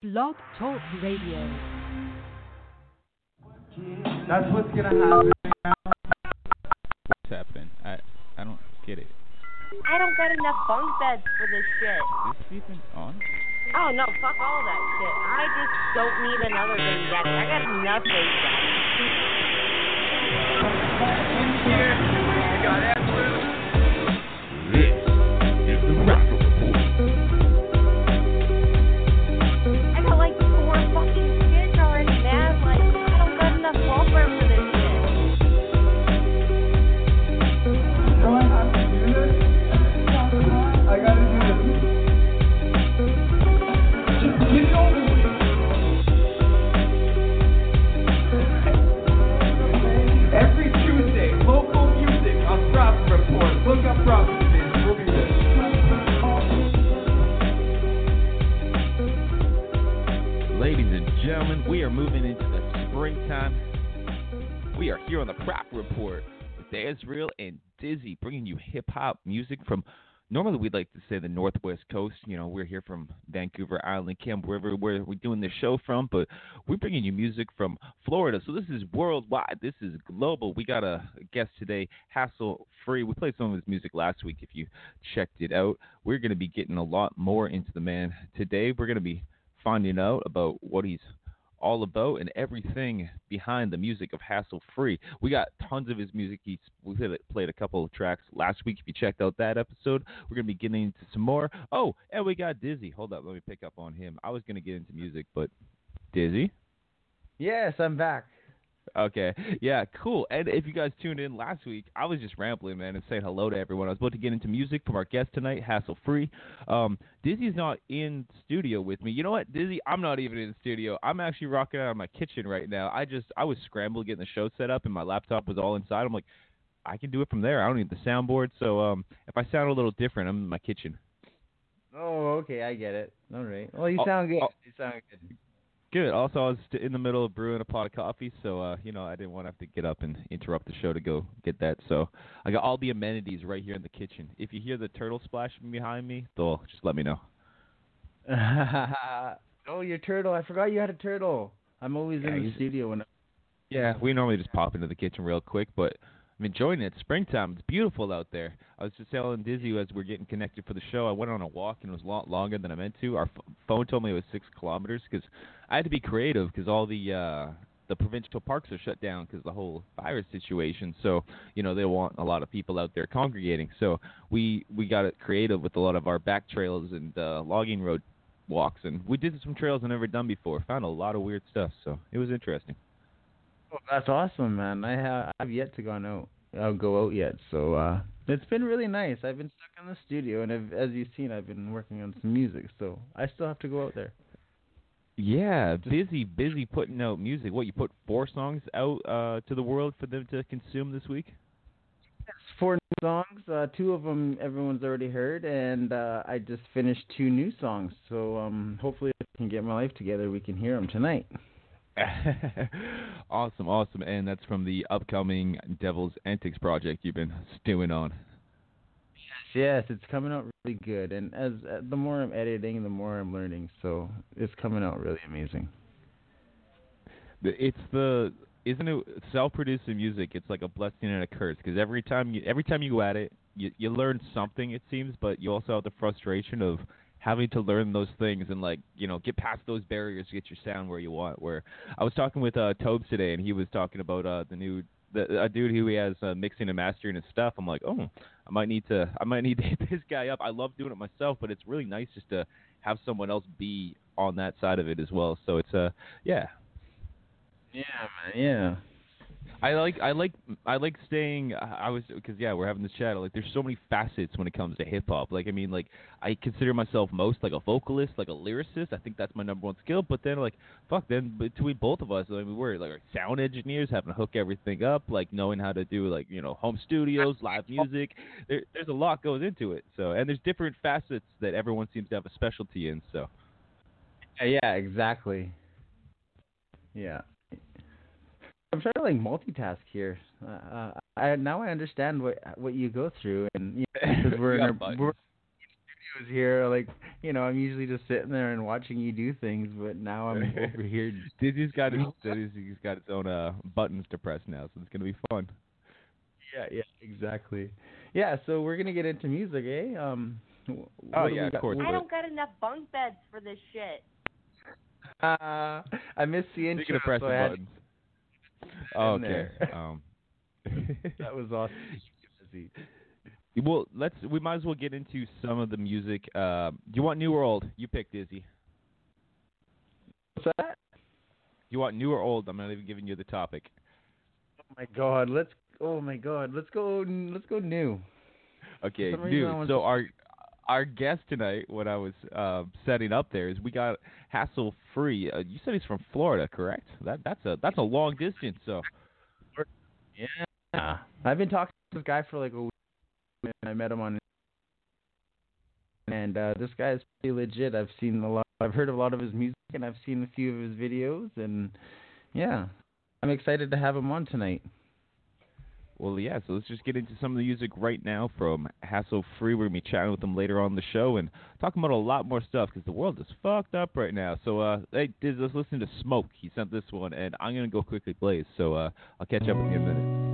Blog Talk Radio. That's what's gonna happen. What's happening? I I don't get it. I don't got enough bunk beds for this shit. Is this even on? Oh no, fuck all that shit. I just don't need another thing yet. I got enough things. This is the Rocker gentlemen, we are moving into the springtime. We are here on the Prophet Report with Az-real and Dizzy, bringing you hip hop music from. Normally, we'd like to say the Northwest Coast. You know, we're here from Vancouver Island, Campbell River, where we're doing this show from. But we're bringing you music from Florida. So this is worldwide. This is global. We got a guest today, Hassle Free. We played some of his music last week. If you checked it out, we're going to be getting a lot more into the man today. We're going to be finding out about what he's all about and everything behind the music of Hassle Free. We got tons of his music. He's we played- played a couple of tracks last week. If you checked out that episode, we're gonna be getting into some more. Oh, and we got Dizzy. Hold up, let me pick up on him. I was gonna get into music, but Dizzy. Yes, I'm back. Okay. Yeah, cool. And if you guys tuned in last week, I was just rambling, man, and saying hello to everyone. I was about to get into music from our guest tonight, Hassle Free. Um, Dizzy's not in studio with me. You know what, Dizzy? I'm not even in the studio. I'm actually rocking out of my kitchen right now. I just I was scrambling getting the show set up, and my laptop was all inside. I'm like, I can do it from there. I don't need the soundboard. So um, if I sound a little different, I'm in my kitchen. Oh, okay, I get it. All right. Well, you Oh, sound good. oh. You sound good. Good. Also, I was in the middle of brewing a pot of coffee, so uh, you know I didn't want to have to get up and interrupt the show to go get that. So I got all the amenities right here in the kitchen. If you hear the turtle splashing behind me, though, just let me know. oh, your turtle. I forgot you had a turtle. I'm always Yeah, in the studio when. Yeah, we normally just pop into the kitchen real quick, but I'm enjoying it. Springtime. It's beautiful out there. I was just telling Dizzy as we're getting connected for the show. I went on a walk and it was a lot longer than I meant to. Our f- phone told me it was six kilometers because I had to be creative because all the uh, the provincial parks are shut down because the whole virus situation. So you know they want a lot of people out there congregating. So we we got it creative with a lot of our back trails and uh, logging road walks, and we did some trails I've never done before. Found a lot of weird stuff. So it was interesting. Oh, that's awesome, man. I have I've yet to go out. I'll go out yet, so uh it's been really nice. I've been stuck in the studio, and I've, as you've seen, I've been working on some music, so I still have to go out there. Yeah, busy, busy putting out music. What you put four songs out uh, to the world for them to consume this week? It's four new songs. Uh, two of them everyone's already heard, and uh, I just finished two new songs. So um, hopefully, if I can get my life together, we can hear them tonight. awesome, awesome, and that's from the upcoming Devil's Antics project you've been stewing on. Yes, yes, it's coming out really good, and as uh, the more I'm editing, the more I'm learning. So it's coming out really amazing. It's the isn't it self-producing music? It's like a blessing and a curse because every time you every time you go at it, you you learn something. It seems, but you also have the frustration of having to learn those things and like you know get past those barriers to get your sound where you want. Where I was talking with uh Tobes today, and he was talking about uh the new the a dude who he has uh, mixing and mastering and stuff. I'm like, oh, I might need to I might need to hit this guy up. I love doing it myself, but it's really nice just to have someone else be on that side of it as well. So it's uh yeah, Yeah, man. Yeah. I like I like I like staying. I was because yeah, we're having this chat. Like, there's so many facets when it comes to hip hop. Like, I mean, like I consider myself most like a vocalist, like a lyricist. I think that's my number one skill. But then like, fuck, then between both of us, I mean, we're like sound engineers, having to hook everything up, like knowing how to do like you know home studios, live music. There, there's a lot goes into it. So, and there's different facets that everyone seems to have a specialty in. So, yeah, exactly. Yeah. I'm trying to like multitask here. Uh, uh, I now I understand what what you go through, and you know, because we're in our, got buttons. we're in videos here. Like, you know, I'm usually just sitting there and watching you do things, but now I'm over here. Dizzy's got his Dizzy's got his own uh, buttons to press now, so it's gonna be fun. Yeah, yeah, exactly. Yeah, so we're gonna get into music, eh? Um. Oh, yeah, of got- course. I don't got enough bunk beds for this shit. Uh, I missed the intro, Speaking of pressing so I buttons. Oh, okay. Um, that was awesome. Well, let's. We might as well get into some of the music. Uh, do you want new or old? You pick Dizzy. What's that? You want new or old? I'm not even giving you the topic. Oh my god, let's. Oh my god, let's go. Let's go new. Okay, some new. So to- our our guest tonight, when I was uh, setting up there, is we got hassle free. Uh, you said he's from Florida, correct? That that's a that's a long distance. So Yeah. I've been talking to this guy for like a week, and I met him on. And uh, this guy is pretty legit. I've seen a lot. I've heard a lot of his music, and I've seen a few of his videos, and yeah, I'm excited to have him on tonight. Well, yeah, so let's just get into some of the music right now from Hassle Free. We're going to be chatting with them later on the show and talking about a lot more stuff because the world is fucked up right now. So, uh, hey, let's listen to Smoke. He sent this one, and I'm going to go quickly blaze. So, uh, I'll catch up with you in a minute.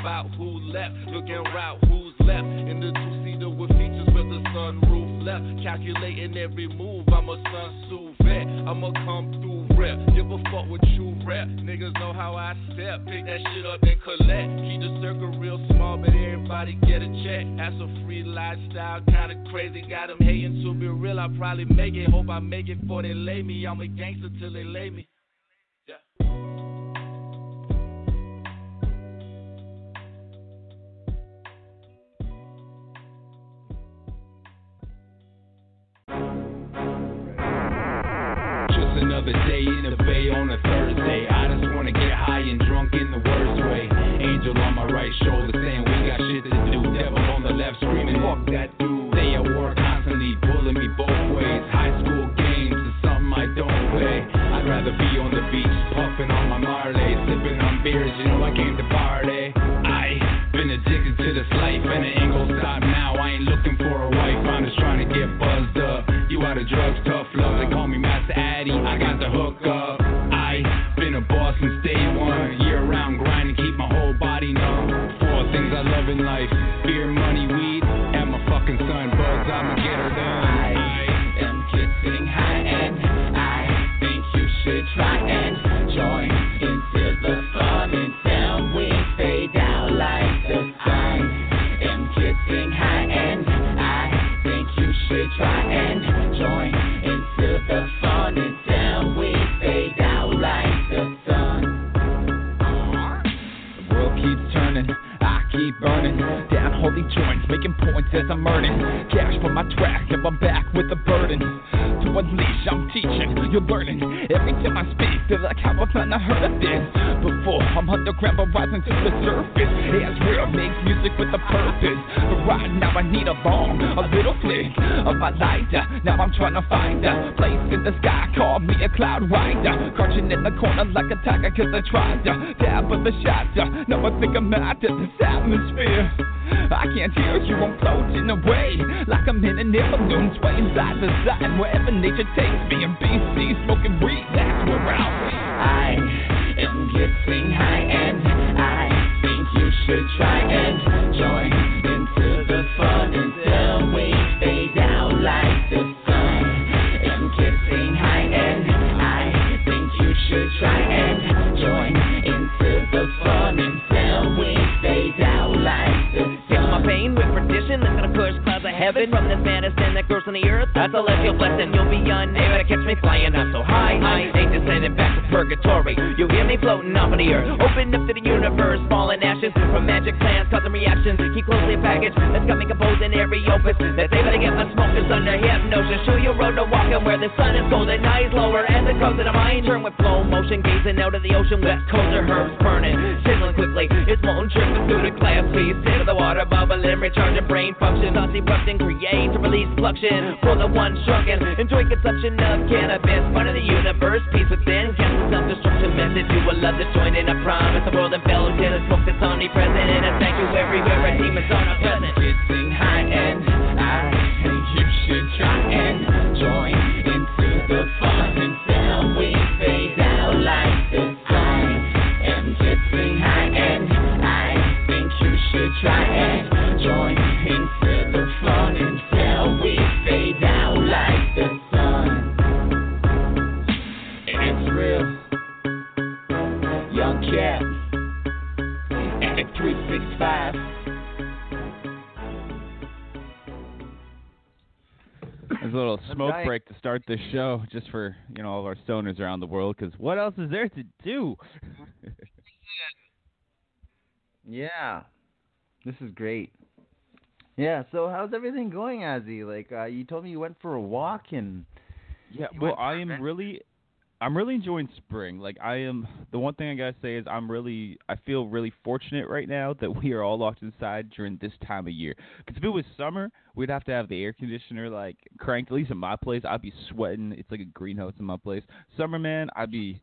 About who left. Looking route who's left. In the two seater with features with the sunroof left. Calculating every move. I'm a sun vet. I'ma come through rep. Give a fuck what you rep. Niggas know how I step. Pick that shit up and collect. Keep the circle real small, but everybody get a check. That's a free lifestyle, kinda crazy. Got 'em hating to be real. I probably make it. Hope I make it before they lay me. I'm a gangster till they lay me. Another day in the bay on a Thursday. I just wanna get high and drunk in the worst way. Angel on my right shoulder saying we got shit to do. Devil on the left screaming, fuck that dude. Stay at work constantly pulling me both ways. High school games is something I don't play. I'd rather be on the beach, puffing on my Marley, sipping on beers. You know I came to party. I been addicted to this life and it ain't gon' stop now. I ain't looking for a wife, I'm just trying to get buzzed up. You out of drugs, learning. Every time I speak, feel like how I've not heard of this before. I'm underground, but rising to the surface. Yeah, It's real, makes music with a purpose. But right now, I need a bomb, a little flick of my lighter. Now I'm trying to find a place in the sky. Call me a cloud rider. Crouching in the corner like a tiger, cause I tried to dab with the shot. Now I think I'm out of this atmosphere. I can't hear you, I'm floating away like I'm in an air balloon, swaying side to side wherever nature takes me. In BC, smoking weed, that's where I'll be. I am getting high and I think you should try and join heaven from this madness that grows on the earth. That's a celestial blessing. You'll be unable to catch me flying up so high. I ain't descending back purgatory. You'll hear me floating off in the earth. Open up to the universe, falling ashes from magic plants, causing reactions. Keep closely packaged. That's got me composing every opus. That's able to get my smokers under hypnosis. Show you a road to walk on where the sun is golden, eyes lower, and the coast of the mind turn with slow motion, gazing out of the ocean. West coast of herbs burning, sizzling quickly. It's molten dripping through the glass please Sit of the water bubbling, recharging brain function. Thoughts erupting, create to release fluxion for the one shrunken. Enjoy consumption of cannabis, part of the universe, peace within. Self-destruction message. You will love this joint, and I promise the world enveloped in a smoke that's omnipresent. And I thank you everywhere where demons are not present. Getting high and Cap. At 365. There's a little smoke break to start this show, just for you know all of our stoners around the world. Because what else is there to do? Yeah, this is great. Yeah, so how's everything going, Azzy? Like, uh, you told me you went for a walk and Yeah, well, I am really, I'm really enjoying spring. Like, I am. The one thing I gotta say is I'm really, I feel really fortunate right now that we are all locked inside during this time of year. Because if it was summer, we'd have to have the air conditioner like cranked. At least in my place, I'd be sweating. It's like a greenhouse in my place. Summer, man, I'd be.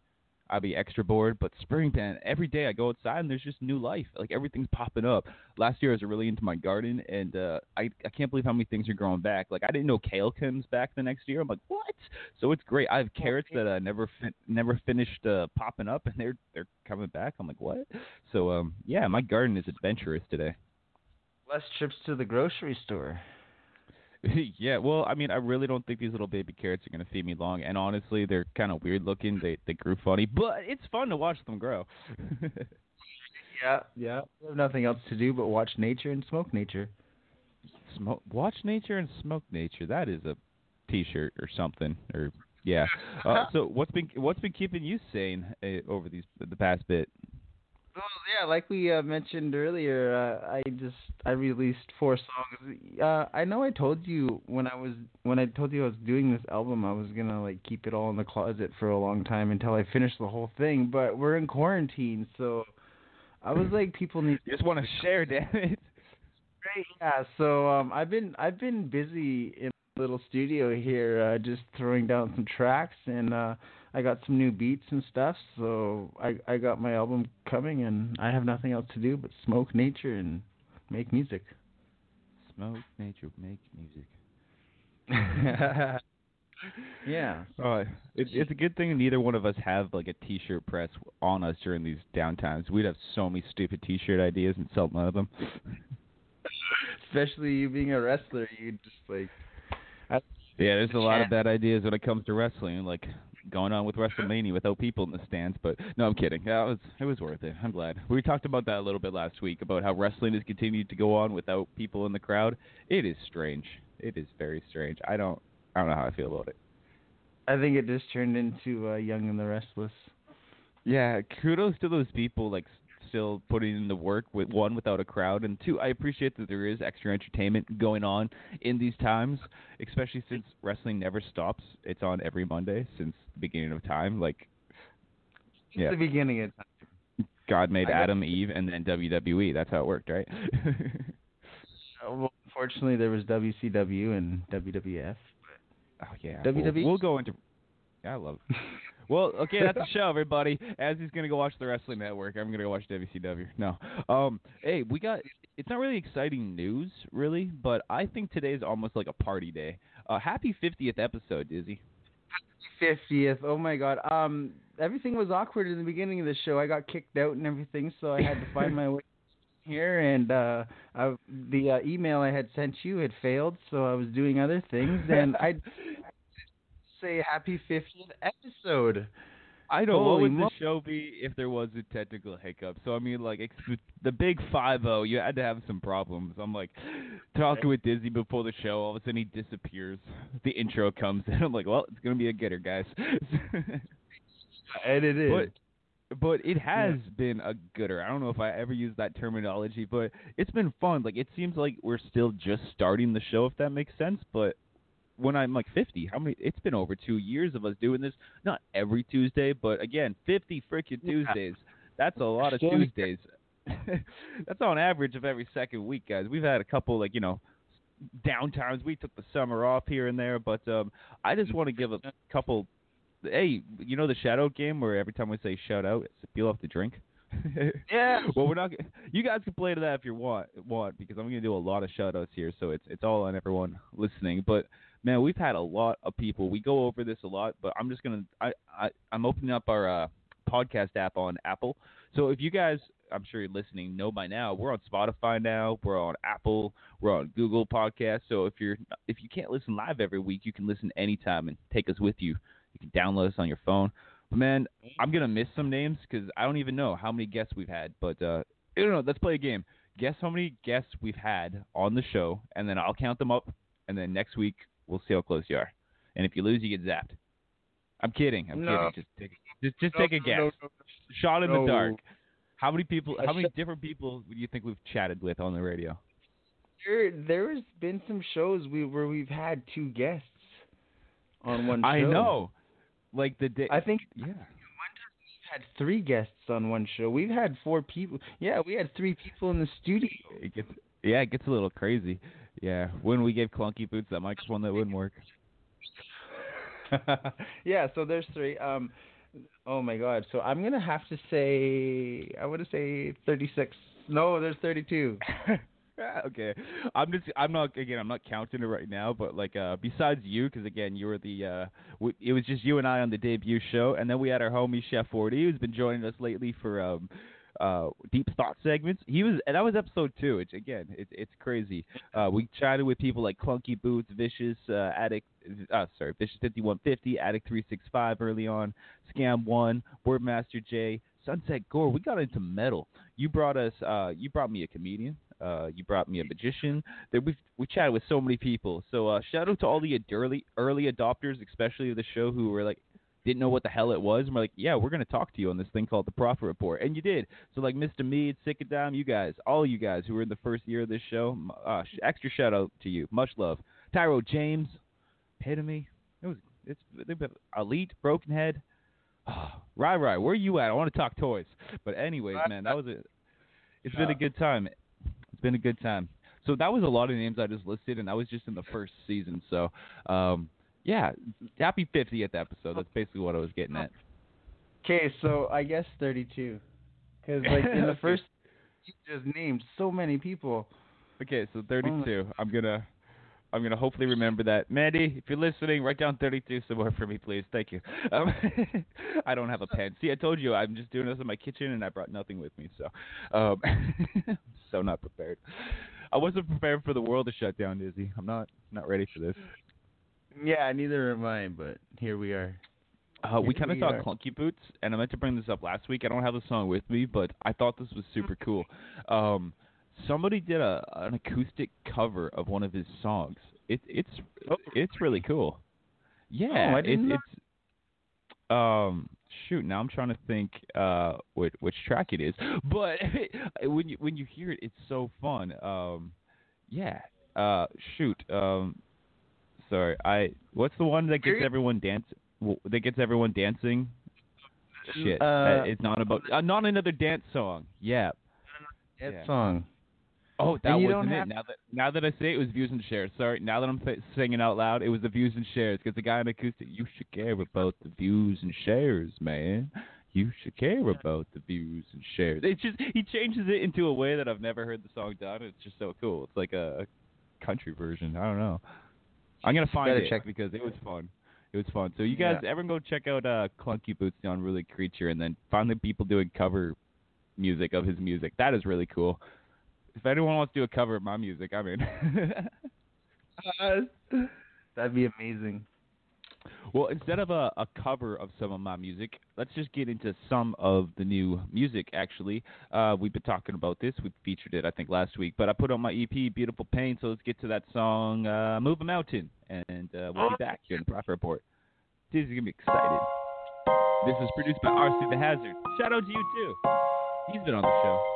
I'd be extra bored, but spring, man, every day I go outside and there's just new life. Like everything's popping up. Last year I was really into my garden, and uh, I I can't believe how many things are growing back. Like I didn't know kale comes back the next year. I'm like, what? So it's great. I have carrots that uh, never fin- never finished uh, popping up, and they're they're coming back. I'm like, what? So um, yeah, my garden is adventurous today. less trips to the grocery store. yeah, well, I mean, I really don't think these little baby carrots are gonna feed me long, and honestly, they're kind of weird looking. They they grew funny, but it's fun to watch them grow. Yeah, yeah. We have nothing else to do but watch nature and smoke nature. Smoke, watch nature and smoke nature. That is a T-shirt or something. Or yeah. Uh, so what's been what's been keeping you sane uh, over these the past bit? Well, yeah, like we uh, mentioned earlier, uh, I just I released four songs. Uh, I know I told you when I was when I told you I was doing this album, I was gonna like keep it all in the closet for a long time until I finished the whole thing. But we're in quarantine, so I was like, people need You just want to share, damn it. Great, yeah. So um, I've been I've been busy in a little studio here, uh, just throwing down some tracks, and uh, I got some new beats and stuff. So I I got my album coming, and I have nothing else to do but smoke nature and make music. Smoke nature, make music. yeah. Oh, it, it's a good thing neither one of us have like a T-shirt press on us during these downtimes. We'd have so many stupid T-shirt ideas and sell none of them. Especially you being a wrestler, you just like Yeah, there's a lot of bad ideas when it comes to wrestling, like going on with WrestleMania without people in the stands. But no, I'm kidding. It was it was worth it. I'm glad. We talked about that a little bit last week about how wrestling has continued to go on without people in the crowd. It is strange. It is very strange. I don't I don't know how I feel about it. I think it just turned into uh, Young and the Restless. Yeah, kudos to those people like still putting in the work with one without a crowd, and two, I appreciate that there is extra entertainment going on in these times, especially since wrestling never stops. It's on every Monday since the beginning of time. Like, Since yeah, the beginning of time. God made I Adam, Eve, and then WWE. That's how it worked, right? Uh, well, unfortunately, there was WCW and WWF. Oh yeah. WWE? We'll, we'll go into. I love. It. Well, okay, that's the show, everybody. As he's gonna go watch the Wrestling Network, I'm gonna go watch WCW. No, um, hey, we got. It's not really exciting news, really, but I think today is almost like a party day. Uh, happy 50th episode, Dizzy. Fiftieth. Oh my God. Um, everything was awkward in the beginning of the show. I got kicked out and everything, so I had to find my way here. And uh, I, the uh, email I had sent you had failed, so I was doing other things. And I say happy fiftieth episode. I don't know what Holy would mo- the show be if there was a technical hiccup? So I mean, like ex- the big five zero, you had to have some problems. I'm like talking with Dizzy before the show. All of a sudden, he disappears. The intro comes in. I'm like, well, it's gonna be a getter, guys. And it is. But but it has been a gooder. I don't know if I ever used that terminology, but it's been fun. Like it seems like we're still just starting the show, if that makes sense. But when I'm like 50, how many? It's been over two years of us doing this. Not every Tuesday, but again, 50 freaking Tuesdays. That's a lot of Tuesdays. That's on average of every second week, guys. We've had a couple like you know downtimes. We took the summer off here and there, but um, I just want to give a couple. Hey, you know the shadow game where every time we say shout out, it's peel off the drink. Yeah. well, we're not. You guys can play to that if you want, want because I'm gonna do a lot of shout outs here, so it's it's all on everyone listening. But man, we've had a lot of people. We go over this a lot, but I'm just gonna. I, I I'm opening up our uh, podcast app on Apple. So if you guys, I'm sure you're listening, know by now, we're on Spotify now. We're on Apple. We're on Google Podcasts. So if you're if you can't listen live every week, you can listen anytime and take us with you. You can download us on your phone. But man, I'm gonna miss some names because I don't even know how many guests we've had. But uh, don't know. Let's play a game. Guess how many guests we've had on the show, and then I'll count them up. And then next week we'll see how close you are. And if you lose, you get zapped. I'm kidding. I'm No. kidding. Just take just just No, take a guess. no. Shot in the dark. How many people? How many different people do you think we've chatted with on the radio? There, there's been some shows we where we've had two guests on one show. I know. Like the day. I think yeah. we've had three guests on one show. We've had four people. Yeah, we had three people in the studio. It gets yeah, it gets a little crazy. Yeah, when we gave Clunky Boots that microphone that wouldn't work. yeah, so there's three. Um, oh my God. So I'm gonna have to say I want to say 36. No, there's 32. okay, I'm just I'm not again I'm not counting it right now, but like uh besides you, because again you were the uh w- it was just you and I on the debut show, and then we had our homie Chef Forty who's been joining us lately for um uh deep thought segments. He was and that was episode two. Which again it's it's crazy. Uh, we chatted with people like Clunky Boots, Vicious, uh, Addict, uh sorry Vicious fifty one fifty, Addict three six five early on, Scam One, Wordmaster J. Sunset Gore, we got into metal. You brought us, uh, you brought me a comedian. Uh, you brought me a magician. We we chatted with so many people. So uh, shout out to all the early early adopters, especially of the show, who were like didn't know what the hell it was. And we're like, yeah, we're gonna talk to you on this thing called the Prophet Report, and you did. So like Mr. Mead, Sickadam, you guys, all you guys who were in the first year of this show, uh, extra shout out to you. Much love, Tyro James, Epitome. It was it's elite, Broken Head. Oh, right, right. Where are you at? I want to talk toys. But anyways, man, that was it. It's been a good time. It's been a good time. So that was a lot of names I just listed, and that was just in the first season. So, um, yeah, happy 50th episode. That's basically what I was getting at. Okay, so I guess 32. Because like in the first, you just named so many people. Okay, so 32. I'm gonna, I'm gonna hopefully remember that. Mandy, if you're listening, write down 32 somewhere for me, please. Thank you. Um, I don't have a pen. See, I told you I'm just doing this in my kitchen, and I brought nothing with me, so, um, so not prepared. I wasn't prepared for the world to shut down, Dizzy. I'm not, not ready for this. Yeah, neither am I, but here we are. Uh, we kind of thought saw are. Clunky Boots, and I meant to bring this up last week. I don't have the song with me, but I thought this was super cool. Um, somebody did a an acoustic cover of one of his songs. It, it's it's really cool. Yeah, Oh, I it, it's um shoot, now I'm trying to think uh which which track it is. But when you when you hear it, it's so fun. Um, yeah. Uh, shoot. Um, sorry. I what's the one that gets everyone dance? That gets everyone dancing. Shit. Uh, it's not about uh, not another dance song. Yeah. That Yeah. song. Oh, that wasn't it. have- Now that now that I say it, it was views and shares. Sorry. Now that I'm th- singing out loud, it was the views and shares because the guy on acoustic. You should care about the views and shares, man. You should care about the views and shares. It's just he changes it into a way that I've never heard the song done. It's just so cool. It's like a, a country version. I don't know. I'm gonna find gotta it check- because it was fun. It was fun. So you guys, Yeah. everyone, go check out uh, Clunky Boots on Really Creature, and then find the people doing cover music of his music. That is really cool. If anyone wants to do a cover of my music, I'm in. That'd be amazing. Well, instead of a, a cover of some of my music, let's just get into some of the new music. Actually, uh, we've been talking about this. We featured it, I think, last week. But I put on my EP, Beautiful Pain. So let's get to that song, uh, "Move a Mountain," and uh, we'll be back here in the Prophet Report. This is gonna be excited. This is produced by RC the Hazard. Shout out to you too. He's been on the show.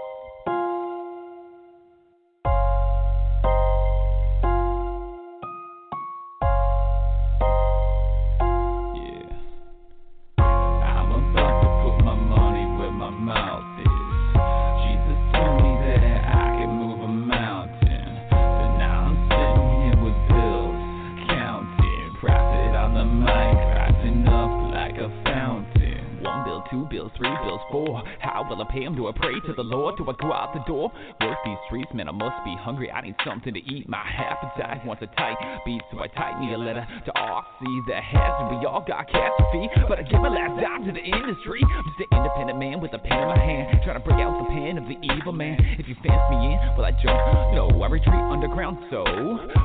The door? Work these streets, man, I must be hungry. I need something to eat. My appetite wants a tight beat, so I type me a letter to RC the hazard. We all got catastrophe, but I give my last dime to the industry. I'm just an independent man with a pen in my hand, trying to break out the pen of the evil man. If you fence me in, will I jump? No, I retreat underground. So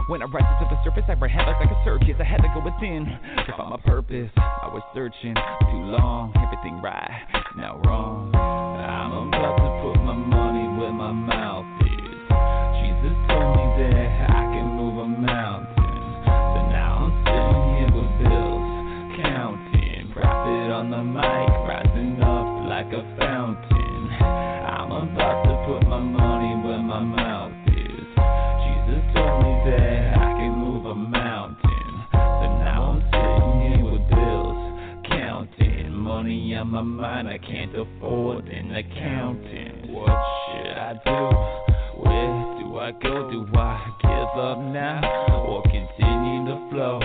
when I rise to the surface, I havoc like a circus. I had to go within to find my purpose. I was searching too long, everything right, now wrong. Mind, I can't afford an accountant. What should I do? Where do I go? Do I give up now? Or continue to flow?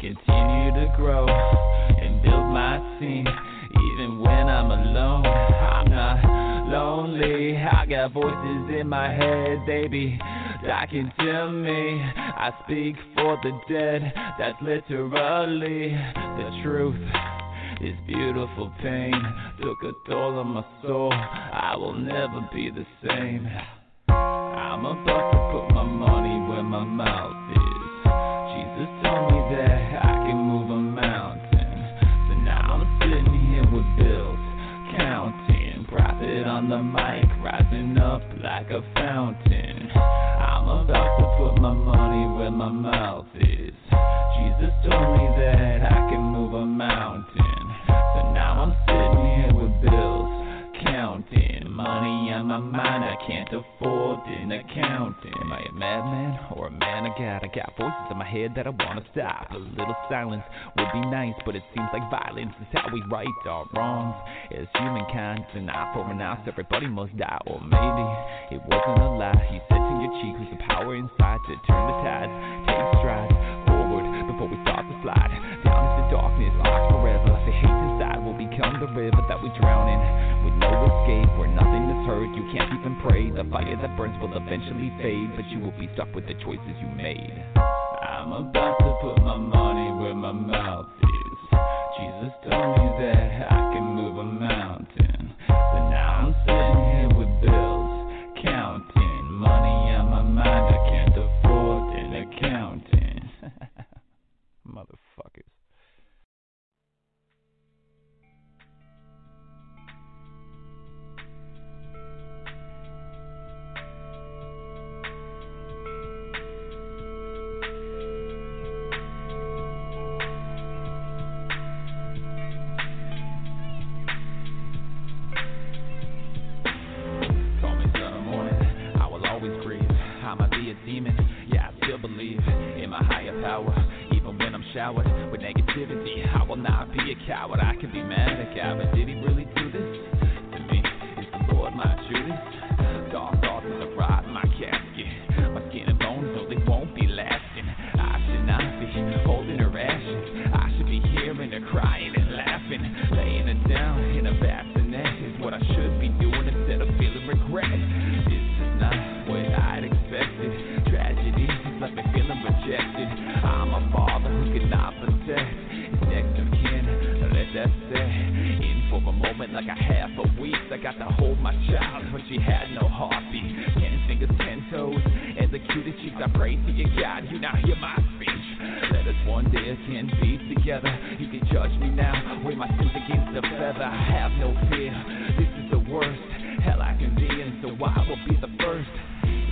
Continue to grow and build my team. Even when I'm alone, I'm not lonely. I got voices in my head, baby. That can tell me I speak for the dead. That's literally the truth. This beautiful pain took a toll on my soul. I will never be the same. I'm about to put my money where my mouth is. Jesus told me that I can move a mountain. So now I'm sitting here with bills, counting. Prophet on the mic, rising up like a fountain. I'm about to put my money where my mouth is. Mind, I can't afford. Am I a madman or a man of God? I got voices in my head that I wanna stop. A little silence would be nice, but it seems like violence is how we right our wrongs. As humankind, it's an eye for an eye, so everybody must die. Or maybe it wasn't a lie. He said to your cheek, who's the power inside to turn the tides, take strides forward before we start to slide. Down into darkness, lost forever. The hate inside will become the river that we drown in. Escape, where nothing is heard, you can't even pray. The fire that burns will eventually fade, but you will be stuck with the choices you made. I'm about to put my money where my mouth is. Jesus told me that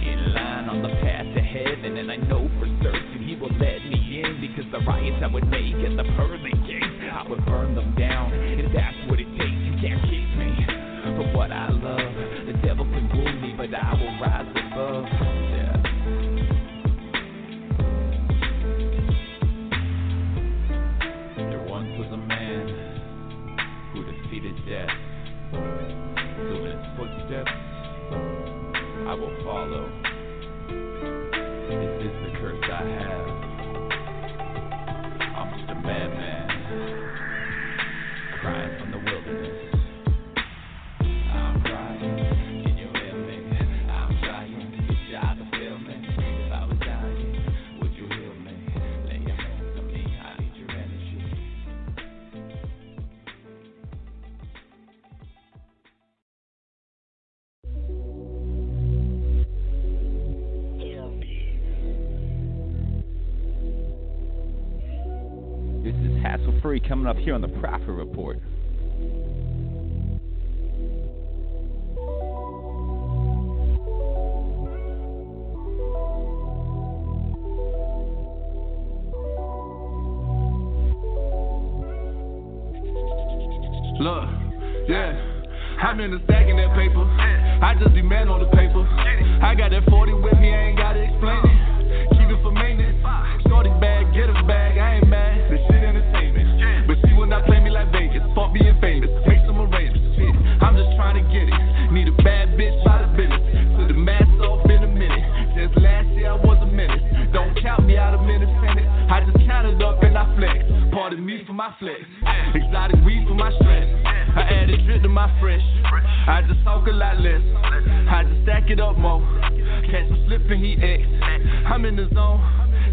in line on the path to heaven. And I know for certain He will let me in because the riots I would make at the pearly gates, I would burn them down. If that's here on the Prophet it up more. Catch him slipping, he X. I'm in the zone.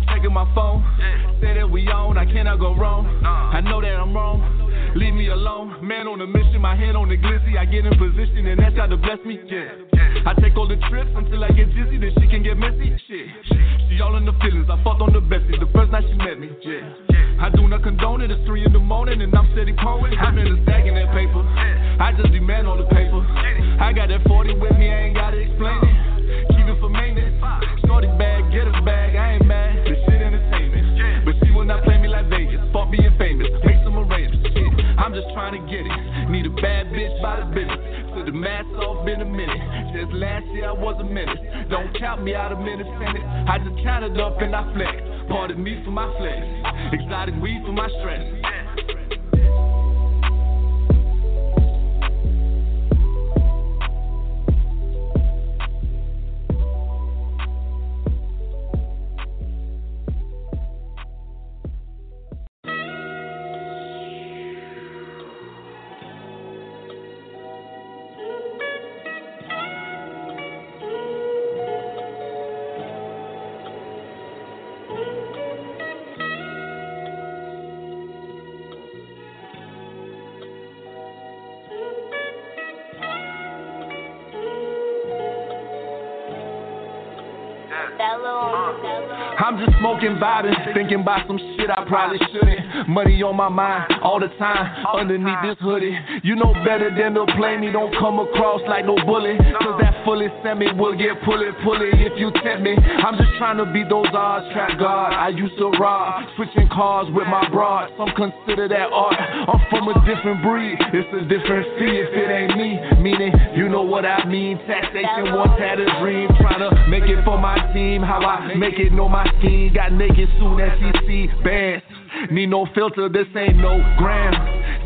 Checking my phone. Say that we on, I cannot go wrong. I know that I'm wrong. Leave me alone. Man on a mission, my hand on the glizzy. I get in position and that's how to bless me. Yeah. I take all the trips until I get dizzy, then she can get messy. Shit. She all in the feelings. I fucked on the bestie the first night she met me. Yeah. I do not condone it. It's three in the morning and I'm steady pouring. I'm in the stacking that paper. I just demand on the paper. I got that 40 with me, I ain't gotta explain it. Keep it for maintenance. Shorty bag, get a bag, I ain't mad. This shit entertainment. But she will not play me like Vegas. Fuck being famous. Make some arrangements. I'm just trying to get it. Need a bad bitch by the business. Mask off in a minute. Just last year I was a menace. Don't count me out a minute Senate. I just counted up and I flex. Pardon me for my flex. Exotic weed for my stress. Smoking, vibing, thinking about some shit I probably shouldn't. Money on my mind all the time, underneath this hoodie. You know better than to play me, don't come across like no bully. Cause that fully sent me will get pulley, pulley if you tempt me. I'm just trying to beat those odds, trap guard. I used to rob, switching cars with my broad. Some consider that art. I'm from a different breed, it's a different fee if it ain't me. Meaning, you know what I mean. Taxation once had a dream, trying to make it for my team. How I make it, know my scheme. Got naked soon as he see. Bang hands. Need no filter, this ain't no gram.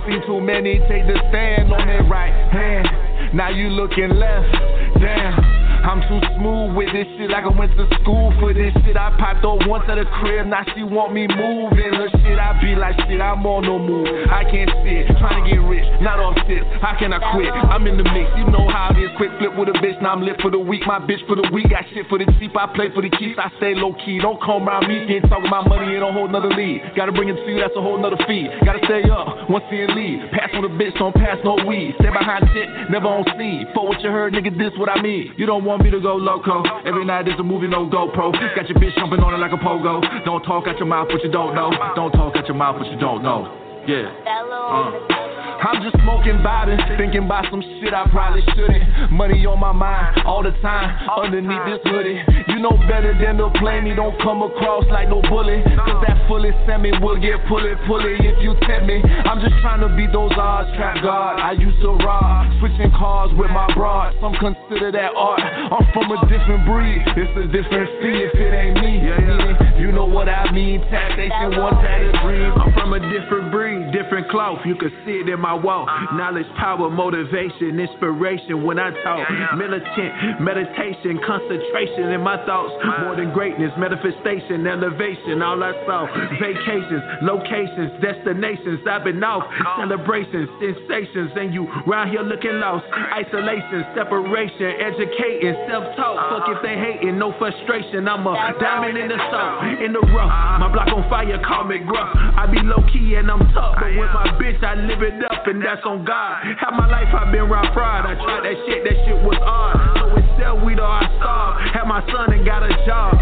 Seen too many take the stand on their right hand. Now you looking left, damn. I'm too smooth with this shit like I went to school for this shit. I popped up once at the crib, now she want me moving. Her shit, I be like shit, I'm on no move. I can't sit, trying to get rich, not off tips. How can I quit? I'm in the mix, you know how it is. Quick flip with a bitch, now I'm lit for the week. My bitch for the week, got shit for the cheap. I play for the keeps, I stay low key. Don't come around me, can't talk about money in a whole nother league. Gotta bring it to you, that's a whole nother fee. Gotta stay up, once in lead. Pass on the bitch, don't pass no weed. Stay behind shit, never on scene. For what you heard, nigga, this what I mean. You don't want me to go loco. Every night there's a movie, no GoPro. Got your bitch jumping on it like a pogo. Don't talk out your mouth what you don't know. Don't talk out your mouth what you don't know. Yeah. Uh. I'm just smoking, vibing, thinking about some shit I probably shouldn't. Money on my mind all the time, underneath this hoodie. You know better than to play me, don't come across like no bully. Cause that fully semi will get pulley, pulley if you tempt me. I'm just trying to beat those odds, trap God. I used to rob, switching cars with my broad. Some consider that art. I'm from a different breed, it's a different fee if it ain't me. You know what I mean, taxation, one tatted dream. I'm from a different breed, different cloth. You can see it in my walk. Knowledge, power, motivation, inspiration when I talk. Militant, meditation, concentration in my thoughts. More than greatness, manifestation, elevation. All I saw. Vacations, locations, destinations. I've been off. Celebrations, sensations. And you round here looking lost. Isolation, separation, educating, self talk. Fuck if they hating, no frustration. I'm a diamond in the soul, in the rough. My block on fire, call me gruff. I be low key and I'm tough. But with my bitch, I live it up and that's on God. Half my life I've been round fried. I tried that shit, that shit was odd. So sell weed or I starved. Had my son and got a job.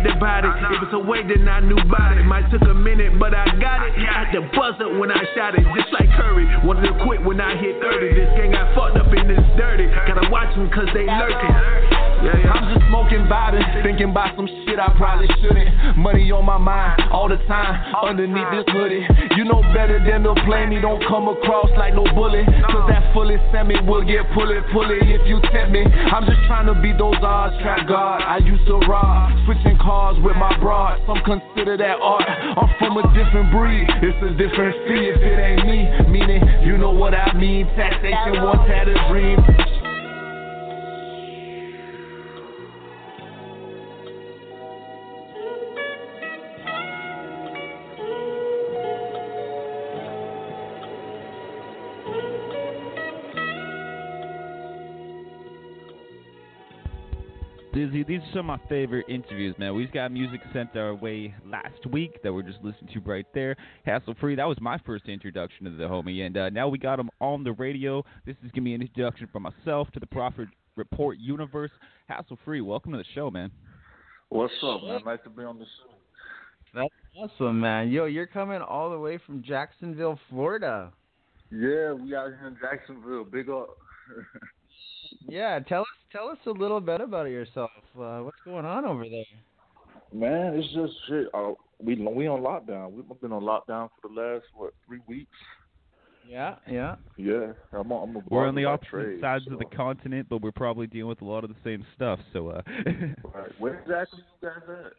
I about it. It was a way that I knew about it. Might took a minute, but I got it. At the buzzer when I shot it, just like Curry. Wanted to quit when I hit 30. This gang got fucked up in this dirty. Gotta watch them cause they lurking. Yeah, yeah. I'm just smoking, vibing, thinking about some shit I probably shouldn't. Money on my mind all the time, underneath this hoodie. You know better than to play me, don't come across like no bully. Cause that fully semi will get pulley, pulley if you tempt me. I'm just trying to beat those odds, trap God. I used to rob, switching cars with my broad. Some consider that art. I'm from a different breed, it's a different fee if it ain't me. Meaning, you know what I mean. Taxation once had a dream. Dizzy, these are some of my favorite interviews, man. We've got music sent our way last week that we're just listening to right there. Hassle free. That was my first introduction to the homie, and uh, now we got him on the radio. This is gonna be an introduction from myself to the Prophet Report universe. Hassle free. Welcome to the show, man. What's up, man? Nice to be on the show. That's awesome, man. Yo, you're coming all the way from Jacksonville, Florida. Yeah, we out here in Jacksonville. Big up. Yeah, tell us tell us a little bit about yourself. Uh, what's going on over there? Man, it's just shit. Uh, we we on lockdown. We've been on lockdown for the last what three weeks. Yeah, yeah. Yeah, I'm on, I'm a We're on the opposite trade, sides so. of the continent, but we're probably dealing with a lot of the same stuff. So, uh, Right. Where exactly you guys at?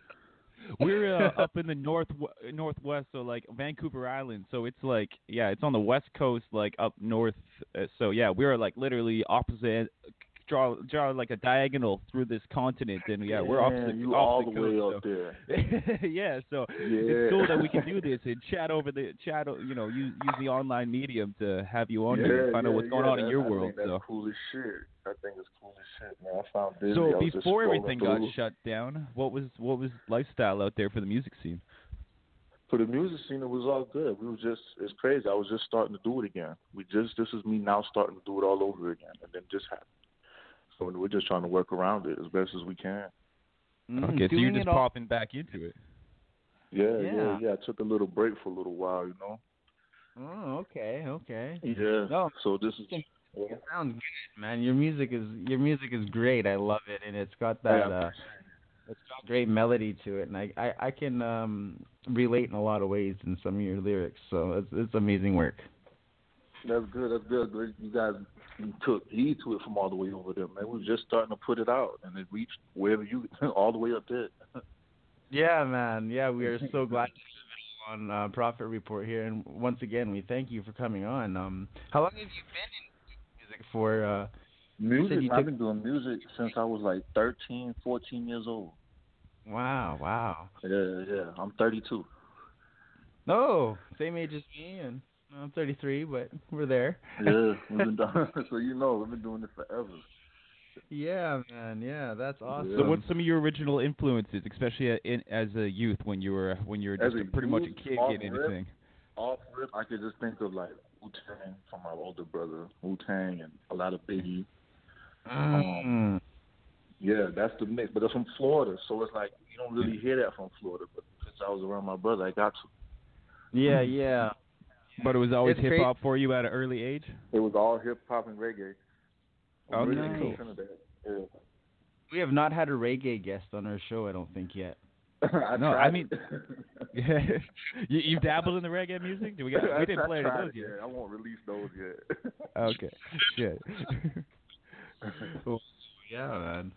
We're uh, up in the north northwest, so like Vancouver Island. So it's like yeah, it's on the west coast, like up north. Uh, so yeah, we're like literally opposite. Draw draw like a diagonal through this continent, and yeah, we're Man, opposite. you all opposite the way coast, up so. there. yeah, so Yeah. it's cool that we can do this and chat over the chat. You know, use use the online medium to have you on here and find out what's going yeah, on in your I world. Think that's So. cool as shit. I think it's cool as shit, man. I found Disney. So before everything got shut down, what was what was lifestyle out there for the music scene? for the music scene, it was all good. We was just, it's crazy. I was just starting to do it again. We just, this is me now starting to do it all over again, and then just happened. So we're just trying to work around it as best as we can. Mm, okay, so you're just it all- popping back into it. Yeah, yeah, Yeah. yeah. I took a little break for a little while, you know. Oh, okay, okay. Yeah. No, So this is. it sounds good, man. Your music is your music is great. I love it, and it's got that Yeah. uh, it's got great melody to it, and I I, I can um relate in a lot of ways in some of your lyrics. So it's it's amazing work. That's good. That's good. Good. You guys took heed to it from all the way over there, man. We were just starting to put it out, and it reached wherever you, all the way up there. Yeah, man. Yeah, we are so glad to on uh, Prophet Report here, and once again, we thank you for coming on. Um, how long have you been in music for? Uh, Music. I've took- been doing music since I was like 13, 14 years old. Wow, wow. Yeah, yeah. I'm 32. No, same age as me, and I'm 33, but we're there. Yeah, we've been doing. so you know, we've been doing this forever. yeah, man. Yeah, that's awesome. So, what's some of your original influences, especially in, as a youth when you were when you were just a a, pretty much a kid off getting rip, anything? Off rip, I could just think of like Wu Tang from my older brother, Wu Tang, and a lot of Biggie. Mm. Yeah, that's the mix. But it's from Florida, so it's like you don't really hear that from Florida. But since I was around my brother, I got to. Yeah, yeah. But it was always hip hop for you at an early age. It was all hip hop and reggae. Oh, Originally nice. from Yeah. We have not had a reggae guest on our show, I don't think yet. I no, I mean, it. you you dabbled in the reggae music? Do we got? I- We didn't play any those it, yet. I won't release those yet. Okay, shit. Yeah, man.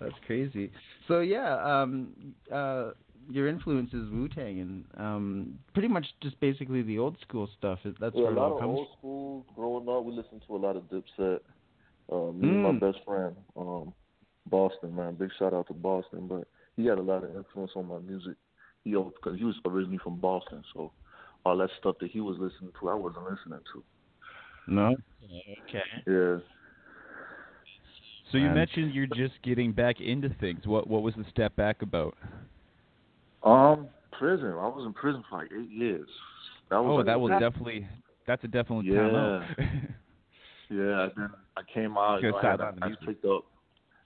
That's crazy. So yeah, um, uh, your influence is Wu Tang, and um, pretty much just basically the old school stuff. That's yeah, where a it all lot of old school. Growing up, we listened to a lot of Dipset. Uh, me and my Mm. best friend, um, Boston man. Big shout out to Boston, but he had a lot of influence on my music. He because he was originally from Boston, so all that stuff that he was listening to, I wasn't listening to. No. Okay. Yeah. So you mentioned you're just getting back into things. What what was the step back about? Um, prison. I was in prison for like eight years. That was Oh, like that a will big- definitely that's a definitely Yeah. time out. Yeah, then I came out. You know, I, had, sideline I picked up.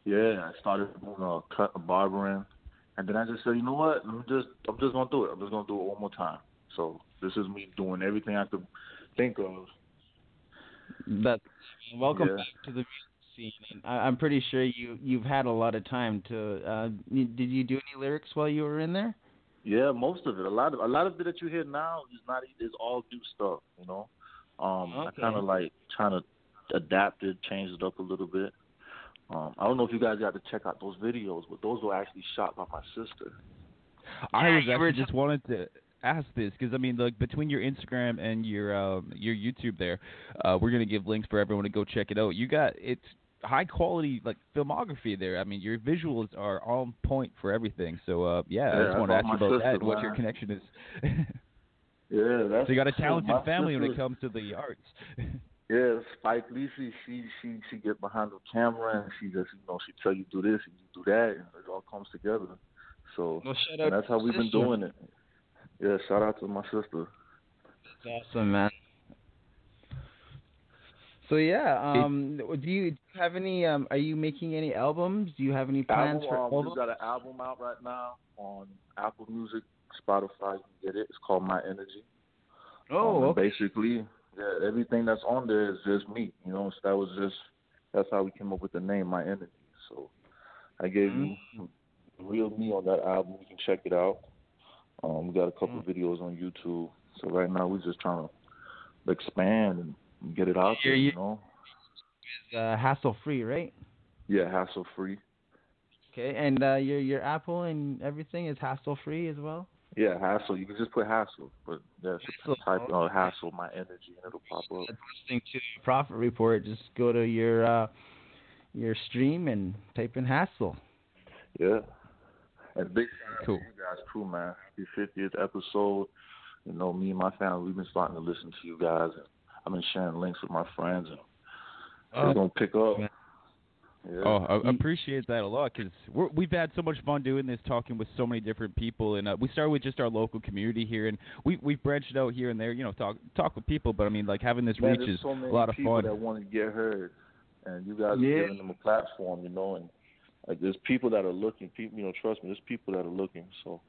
Yeah, I started doing a cut, a barbering, and then I just said, you know what? I'm just, I'm just gonna do it. I'm just gonna do it one more time. So this is me doing everything I could think of. That welcome Yeah. back to the music scene. And I, I'm pretty sure you you've had a lot of time to. Uh, did you do any lyrics while you were in there? Yeah, most of it. A lot of, a lot of it that you hear now is not, is all new stuff. You know, um, I kind of like trying to adapt it, change it up a little bit. Um, I don't know if you guys got to check out those videos, but those were actually shot by my sister. I was actually just wanted to ask this because I mean, like between your Instagram and your um, your YouTube, there, uh, we're gonna give links for everyone to go check it out. You got it's high quality like filmography there. I mean, your visuals are on point for everything. So uh, yeah, I just want to ask you my about that. What your connection is. Yeah, that's so you got a talented my family when it comes to the arts. Yeah, Spike Lee, she she she she get behind the camera and she just you know she tell you do this and you do that and it all comes together. So Well, shout and out that's how we've been sister. doing it. Yeah, shout out to my sister. That's awesome, man. So yeah, um, do you have any? Um, are you making any albums? Do you have any plans Album, for um, albums? we've got an album out right now on Apple Music, Spotify. You can get it. It's called My Energy. Oh, Um, okay. basically, yeah, everything that's on there is just me. You know, so that was just that's how we came up with the name My Energy. So I gave you Mm-hmm. real me on that album. You can check it out. Um, we got a couple Mm. videos on YouTube. So right now we're just trying to expand and get it out there. You know, uh, hassle free, right? yeah, hassle free. Okay, and uh, your your Apple and everything is hassle free as well. Yeah, hassle. You can just put hassle, but yeah, Hassle, just type uh, hassle my energy and it'll pop up. Listening to your Prophet Report, just go to your uh, your stream and type in hassle. Yeah. And big shout out Cool. to you guys too, man. Happy fiftieth episode. You know, me and my family, we've been starting to listen to you guys, and I've been sharing links with my friends, and Oh, it's gonna pick up. man. Yeah. Oh, I appreciate that a lot because we've had so much fun doing this, talking with so many different people, and uh, we started with just our local community here, and we we've branched out here and there, you know, talk talk with people. But I mean, like having this Man, reach is so many a lot of people fun. that want to get heard, and you guys Yeah. are giving them a platform, you know, and like there's people that are looking. People, you know, trust me, there's people that are looking. So,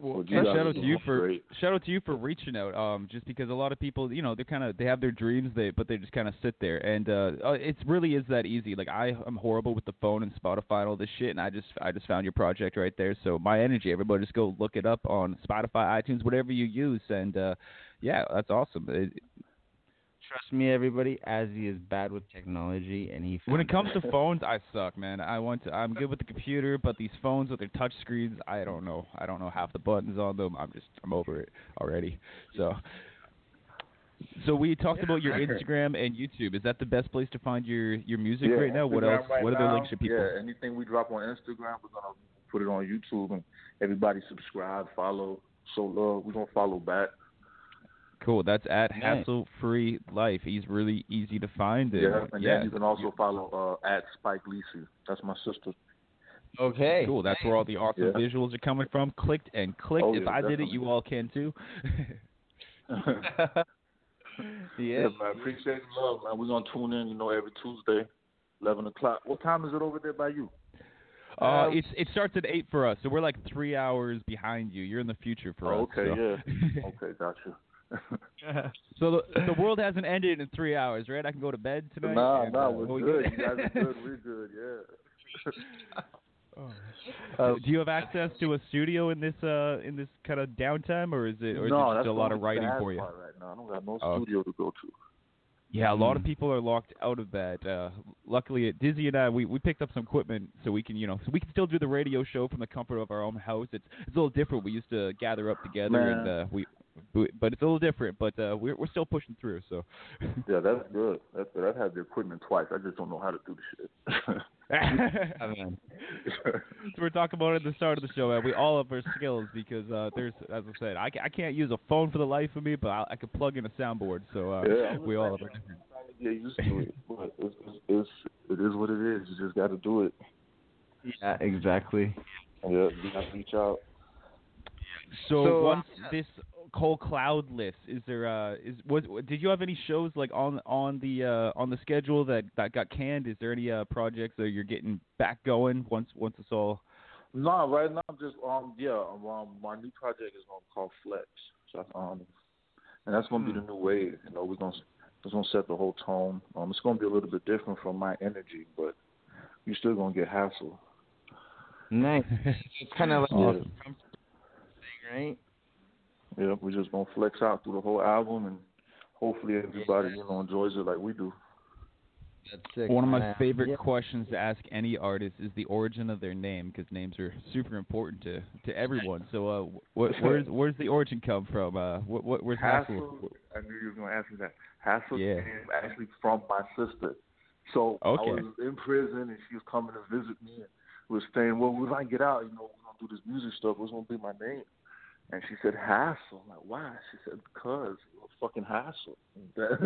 you Yeah, shout out to you for great. shout out to you for reaching out. Um, just because a lot of people, you know, they're kind of they have their dreams, they but they just kind of sit there, and uh, uh, it really is that easy. Like I am horrible with the phone and Spotify and all this shit, and I just I just found your project right there. So my energy, everybody just go look it up on Spotify, iTunes, whatever you use, and uh, yeah, that's awesome. It, trust me, everybody. Azzy is bad with technology, and he. When it found comes to phones, I suck, man. I want to. I'm good with the computer, but these phones with their touch screens, I don't know. I don't know half the buttons on them. I'm just. I'm over it already. So. So we talked about your Instagram and YouTube. Is that the best place to find your your music yeah, right now? What else? Right what now, other links should people? Yeah, anything we drop on Instagram, we're gonna put it on YouTube, and everybody subscribe, follow, show love. We're gonna follow back. Cool. That's at Nice. Hassle Free Life. He's really easy to find. and- Yeah, and yeah. then you can also follow uh, at Spike Lisi. That's my sister. Okay. Cool. That's where all the awesome Yeah. visuals are coming from. Clicked and clicked. Oh, if yeah, I did it, you all can too. yeah, man. Appreciate the love, man. We're gonna tune in, you know, every Tuesday, eleven o'clock. What time is it over there by you? Uh, it's it starts at eight for us, so we're like three hours behind you. You're in the future for Oh, us. okay, so. yeah. okay, gotcha. So the the world hasn't ended in three hours, right? I can go to bed tonight. Nah, and, nah, we're we good. You guys are good. We're good. Yeah. Uh, do you have access to a studio in this uh in this kind of downtime, or is it or is no, it that's just a lot the of writing for you? part Right now, I don't got no Oh. studio to go to. Yeah, a lot Hmm. of people are locked out of that. Uh, luckily, at Dizzy and I, we, we picked up some equipment so we can, you know, so we can still do the radio show from the comfort of our own house. It's it's a little different. We used to gather up together and uh, we, we, but it's a little different. But uh, we're we're still pushing through. So. Yeah, that's good. That's good. I've had the equipment twice. I just don't know how to do the shit. so we're talking about it at the start of the show, man. We all have our skills because uh, there's, as I said, I, I can't use a phone for the life of me, but I, I could plug in a soundboard. So uh, Yeah, I'm we all have our trying to get used to it, but it's, it's, it's what it is. You just got to do it. Yeah, exactly. Yeah, you got to reach out. So, So, once this whole Cloudless. is there uh is was did you have any shows like on on the uh on the schedule that that got canned? Is there any uh projects that you're getting back going once once it's all No, right now I'm just um yeah um my new project is um, called Flex. So um and that's gonna be the new wave. You know we're gonna it's gonna set the whole tone. Um it's gonna be a little bit different from my energy, but you're still gonna get hassle. Nice. it's kind of like Yeah. a thing, right? Yeah, we're just gonna flex out through the whole album and hopefully everybody you know enjoys it like we do. That's sick. One of my man. favorite Yeah. questions to ask any artist is the origin of their name because names are super important to to everyone. So, uh, wh- where's where's the origin come from? Uh, what what where's Hassle? Hassle, I knew you were gonna ask me that. Hassle Yeah. came actually from my sister. So Okay. I was in prison and she was coming to visit me and was saying, Well, when I get out, you know, we're gonna do this music stuff, what's gonna be my name? And she said Hassle. I'm like, why? She said, Because you're a fucking hassle. And That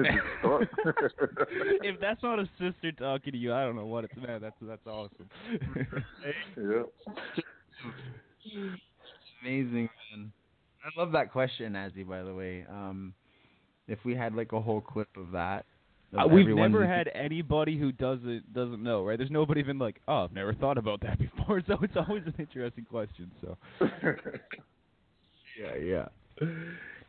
if that's not a sister talking to you, I don't know what it's man. That's that's awesome. yeah. Amazing, man. I love that question, Azzy. By the way, um, if we had like a whole clip of that, of Uh, we've everyone- never had anybody who doesn't doesn't know, right? There's nobody been like, oh, I've never thought about that before. So it's always an interesting question. So Yeah, yeah.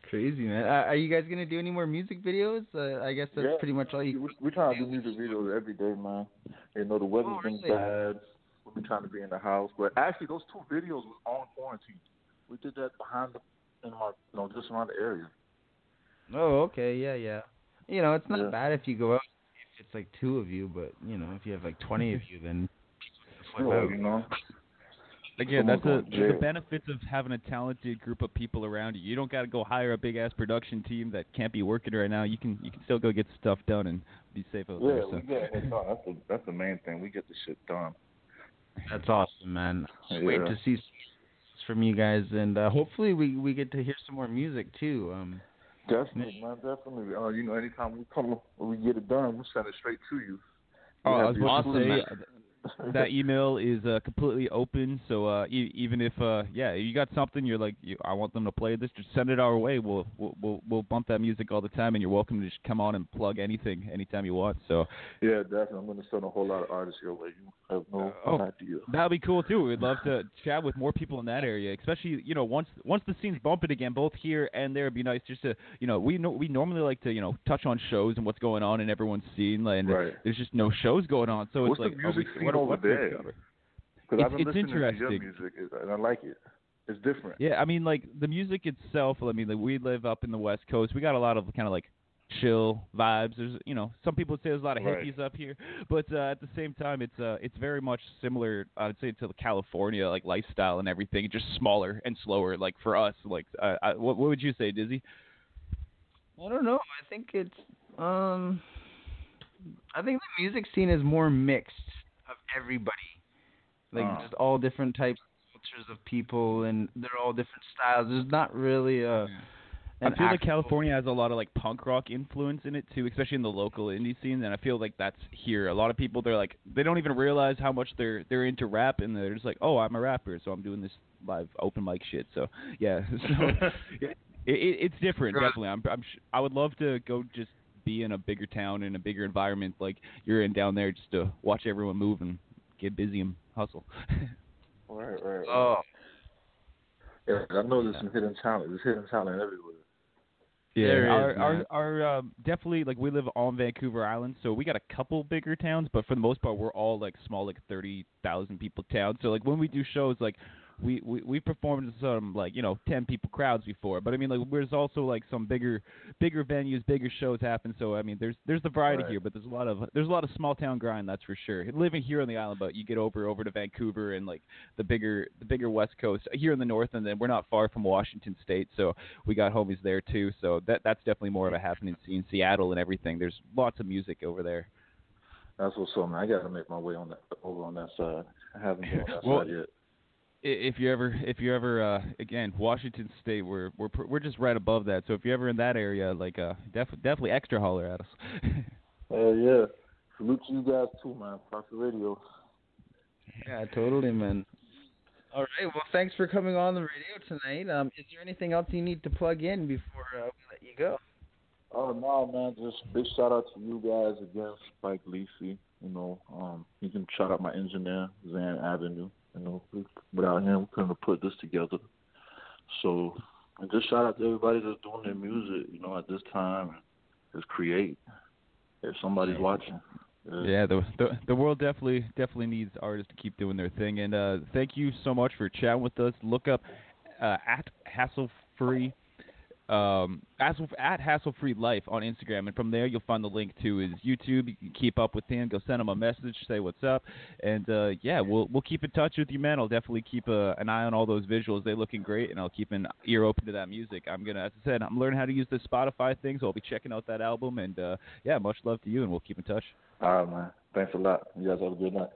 Crazy man. Uh, are you guys gonna do any more music videos? Uh, I guess that's Yeah. pretty much all you. We- We're trying to do music videos every day, man. You know, the weather's Oh, been really? bad. We've been trying to be in the house. But actually, those two videos was on quarantine. We did that behind the, in my, you know, just around the area. Oh, okay, yeah, yeah. You know, it's not Yeah. bad if you go out if it's like two of you, but you know, if you have like twenty of you, then flip out. you know. Again, that's a, going the benefits of having a talented group of people around you. You don't got to go hire a big ass production team that can't be working right now. You can you can still go get stuff done and be safe out Yeah, there. So. we get it done. That's the that's the main thing. We get the shit done. That's awesome, man. Just Wait to see from you guys, and uh, hopefully we we get to hear some more music too. Um, Definitely, man. Definitely. Uh, you know, anytime we come, we get it done, we send it straight to you. Oh, We I have was the about to say exclusive. uh, that email is uh, completely open. So uh, e- even if uh, yeah, if you got something you're like, you, I want them to play this, just send it our way. We'll, we'll we'll we'll bump that music all the time, and you're welcome to just come on and plug anything anytime you want. So Yeah, definitely. I'm gonna send a whole lot of artists your way. You have no Oh. idea. That'd be cool too. We'd love to chat with more people in that area, especially you know once once the scene's bumping again, both here and there. It'd be nice just to you know we know we normally like to you know touch on shows and what's going on in everyone's scene, and Right. there's just no shows going on. So What's it's like the music are we, what, over there to there? cover? Because It's- I've been it's listening to your interesting. music, and I like it. It's different. Yeah, I mean like the music itself. I mean like we live up in the West Coast. We got a lot of kind of like chill vibes. There's you know some people say there's a lot of Right. hippies up here, but uh, at the same time it's uh it's very much similar. I'd say to the California like lifestyle and everything, just smaller and slower. Like for us, like uh, I, what what would you say, Dizzy? I don't know. I think it's um I think the music scene is more mixed of everybody. Like Uh. just all different types of cultures of people and they're all different styles. There's not really a I an feel like California has a lot of like punk rock influence in it too, especially in the local indie scene. And I feel like that's here. A lot of people they're like they don't even realize how much they're they're into rap, and they're just like, oh, I'm a rapper, so I'm doing this live open mic shit. So yeah, so it, it, it's different definitely. I'm, I'm sh- I would love to go just be in a bigger town in a bigger environment like you're in down there, just to watch everyone move and get busy and hustle. Right, right. right. Oh. Yeah, I know there's some hidden talent. There's hidden talent everywhere. Yeah, is, our, man. our our um, definitely like we live on Vancouver Island, so we got a couple bigger towns, but for the most part, we're all like small, like thirty thousand people towns. So like when we do shows, like we we we performed in some like you know ten people crowds before, but I mean like there's also like some bigger bigger venues, bigger shows happen. So I mean there's there's the variety Right. here, but there's a lot of there's a lot of small town grind, that's for sure. Living here on the island, but you get over over to Vancouver and like the bigger the bigger West Coast here in the north, and then we're not far from Washington State, so we got homies there too. So that that's definitely more of a happening scene. Seattle and everything. There's lots of music over there. That's what's up, man. I got to make my way on that over on that side. I haven't been on that Well, side yet. I- If you ever, if you ever, uh, again, Washington State, we're we're we're just right above that. So if you're ever in that area, like, uh, def- definitely extra holler at us. Hell yeah. Salute to you guys too, man. Prophet Radio. Yeah, totally, man. All right. Well, thanks for coming on the radio tonight. Um, is there anything else you need to plug in before uh, we let you go? Oh no, man! Just big shout out to you guys again, Spike Lacey. You know, um, you can shout out my engineer, Zan Avenue. You know, without him, we couldn't have put this together. So, and just shout out to everybody that's doing their music. You know, at this time, just create. If somebody's watching. Uh, Yeah, the, the the world definitely definitely needs artists to keep doing their thing. And uh, thank you so much for chatting with us. Look up uh, at hassle free um, hassle, at hassle free life on Instagram, and from there you'll find the link to his YouTube. You can keep up with him. Go send him a message, say what's up, and uh, yeah, we'll we'll keep in touch with you, man. I'll definitely keep uh, an eye on all those visuals. They're looking great, and I'll keep an ear open to that music. I'm gonna, as I said, I'm learning how to use the Spotify thing, so I'll be checking out that album. And uh, yeah, much love to you, and we'll keep in touch. All right, man. Thanks a lot. You guys have a good night.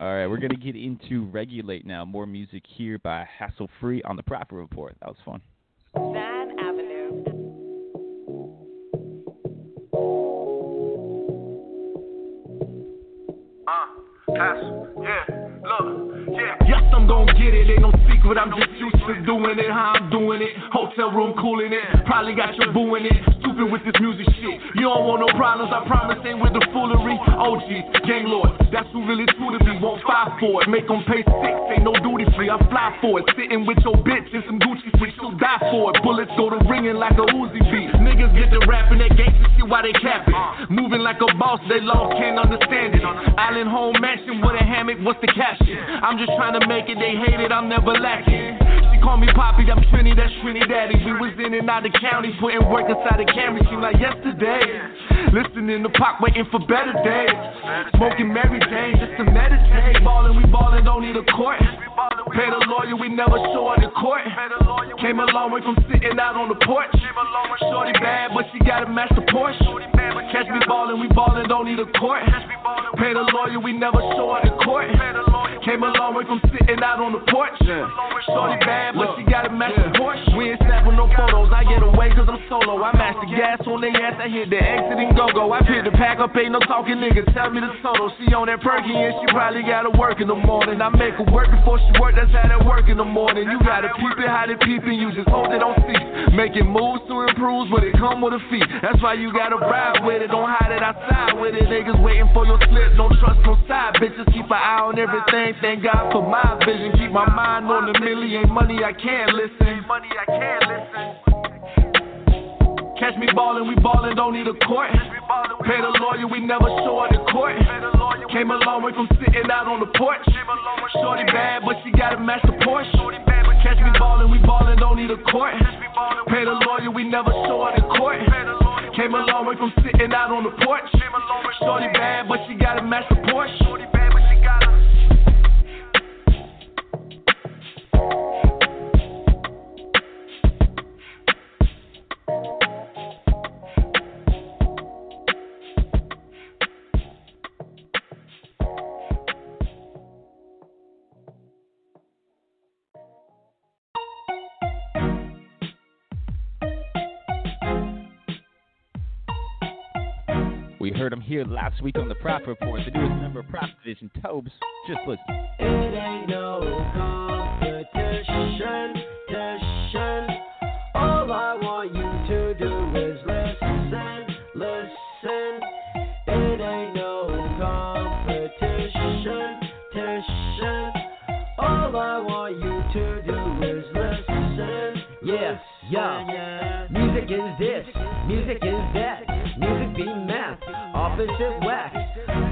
All right, we're gonna get into regulate now. More music here by Hassle Free on the Prophet Report. That was fun. Yes, I'm gon' get it, ain't no secret, I'm just used to doing it, how I'm doing it. Hotel room cooling it, probably got you booing it. With this music shit. You don't want no problems, I promise, ain't with the foolery. OGs, gang lords, that's who really true to me. Won't fight for it, make them pay six, ain't no duty free, I fly for it. Sitting with your bitch in some Gucci suite, she'll die for it. Bullets go to ringing like a Uzi beat. Niggas get to rapping that gangsta shit while they capping. Moving like a boss, they lost, can't understand it. Island home mansion with a hammock, what's the caption? I'm just trying to make it, they hate it, I'm never lacking. Call me Poppy, I'm Trini, that's Trini Daddy. We was in and out of county, putting work inside the camera, seemed like yesterday. Listening to pop, waiting for better days. Smoking Mary Jane just to meditate. Ballin', we ballin', don't need a court. Pay the lawyer, we never show her the court. Came a long way from sitting out on the porch. Shorty bad, but she gotta match the Porsche. Catch me ballin', we ballin', don't need a court. Pay the lawyer, we never show her the court. Came a long way from sitting out on the porch. Shorty bad, but she gotta match the Porsche. We ain't snapping no photos, I get away cause I'm solo. I match the gas on the ass, I hit the exit and go go. I hit the pack up, ain't no talking niggas. Tell me the total. She on that perky and she probably gotta work in the morning. I make her work before she work, that's how that work in the morning. You gotta peep it, how they peeping, you just hold it on cease. Making moves to improve, but it come with a fee. That's why you gotta ride with it, don't hide it outside with it. Niggas waiting for your slip, don't trust no side bitches. Keep an eye on everything, thank God for my vision. Keep my mind on the million, money I can't listen. Money I can't listen. Catch me ballin', we ballin', don't need a court. Pay the lawyer, we never show her the court. Came a long way from sitting out on the porch. Shorty bad, but she gotta match the Porsche. Catch me ballin', we ballin', don't need a court. Pay the lawyer, we never show up in court. Came a long way from sitting out on the porch. Shorty bad, but she got a for Porsche. Here last week on the Prophet Report. The newest member of Prop Division, Tobes. Just listen. Opposite whack.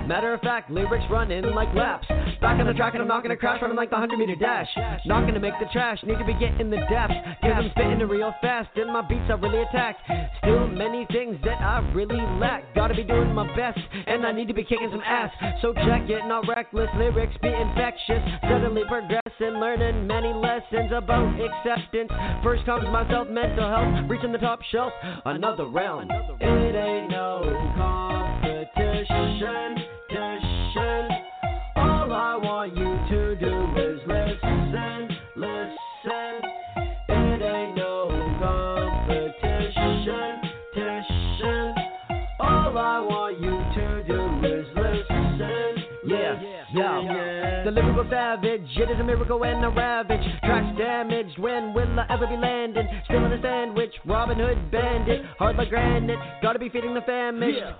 Matter of fact, lyrics running like laps. Back on the track and I'm not gonna crash, running like the 100 meter dash. Not gonna make the trash, need to be getting the depth. Cause I'm spitting it real fast and my beats are really attacked. Still many things that I really lack. Gotta be doing my best and I need to be kicking some ass. So check it, not reckless, lyrics be infectious. Steadily progressing, learning many lessons about acceptance. First comes myself, mental health, reaching the top shelf. Another round. It ain't no All I want you to do is listen, listen. It ain't no competition. All I want you to do is listen, Yeah, yeah. The lyrical savage, it is a miracle and a ravage. Tracks damaged, when will I ever be landing? Still in a sandwich, Robin Hood bandit, hard like granite. Gotta be feeding the famished. Yeah.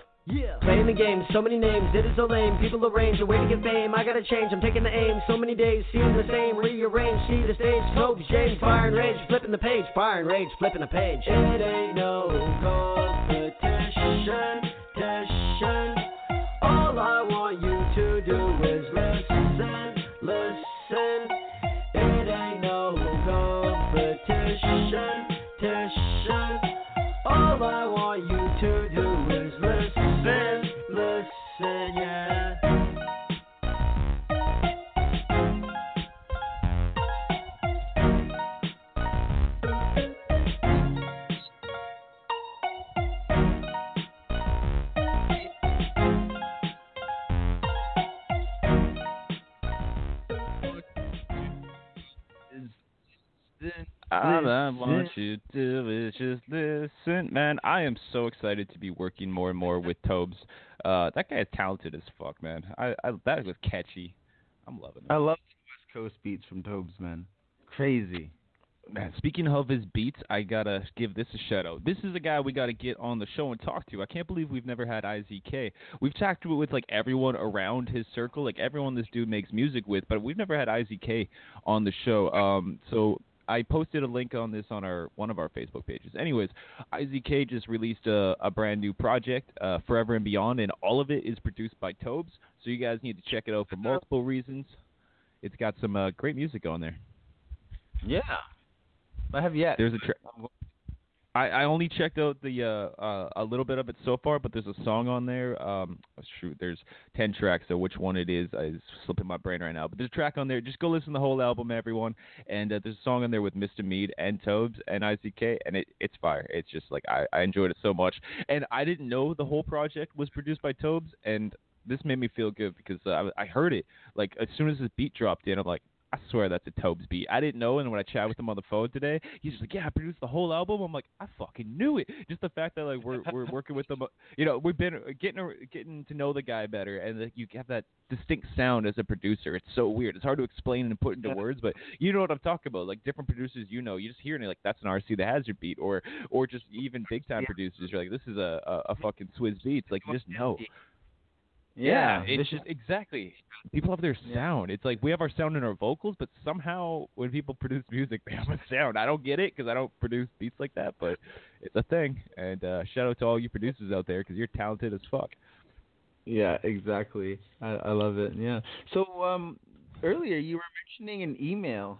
Playing the game, so many names, it is so lame. People arrange a way to get fame. I gotta change, I'm taking the aim. So many days, seeing the same. Rearrange, see the stage, smoke, shade, fire and rage. Flipping the page, fire and rage, flipping the page. It ain't no competition. To do is just listen. Man, I am so excited to be working more and more with Tobes. Uh, that guy is talented as fuck, man. I, I that was catchy. I'm loving it. I love West Coast beats from Tobes, man. Crazy. Man, speaking of his beats, I gotta give this a shout out. This is a guy we gotta get on the show and talk to. I can't believe we've never had IZK. We've talked to it with like everyone around his circle, like everyone this dude makes music with, but we've never had IZK on the show. Um, so I posted a link on this on our one of our Facebook pages. Anyways, IZK just released a, a brand new project, uh, Forever and Beyond, and all of it is produced by Tobes. So you guys need to check it out for multiple reasons. It's got some uh, great music on there. Yeah. I have yet. There's a track. I, I only checked out the uh, uh, a little bit of it so far, but there's a song on there. Um, shoot, there's ten tracks, so which one it is is slipping my brain right now. But there's a track on there. Just go listen to the whole album, everyone. And uh, there's a song on there with Mr. Mead and Tobes and IZK, and it, it's fire. It's just like I, I enjoyed it so much, and I didn't know the whole project was produced by Tobes, and this made me feel good because uh, I, I heard it like as soon as this beat dropped in, I'm like, I swear that's a Tobes beat. I didn't know, and when I chatted with him on the phone today, he's just like, "Yeah, I produced the whole album." I'm like, "I fucking knew it." Just the fact that like we're we're working with him, uh, you know, we've been uh, getting getting to know the guy better, and like, you have that distinct sound as a producer. It's so weird. It's hard to explain and put into words, but you know what I'm talking about. Like different producers, you know, you just hear and like, "That's an RC the Hazard beat," or or just even big time producers, you're like, "This is a a, a fucking Swizz Beatz." Like you just know. Yeah, it's just exactly. People have their sound. It's like we have our sound in our vocals, but somehow when people produce music, they have a sound. I don't get it because I don't produce beats like that, but it's a thing. And uh, shout out to all you producers out there because you're talented as fuck. Yeah, exactly. I, I love it. Yeah. So um, earlier you were mentioning an email.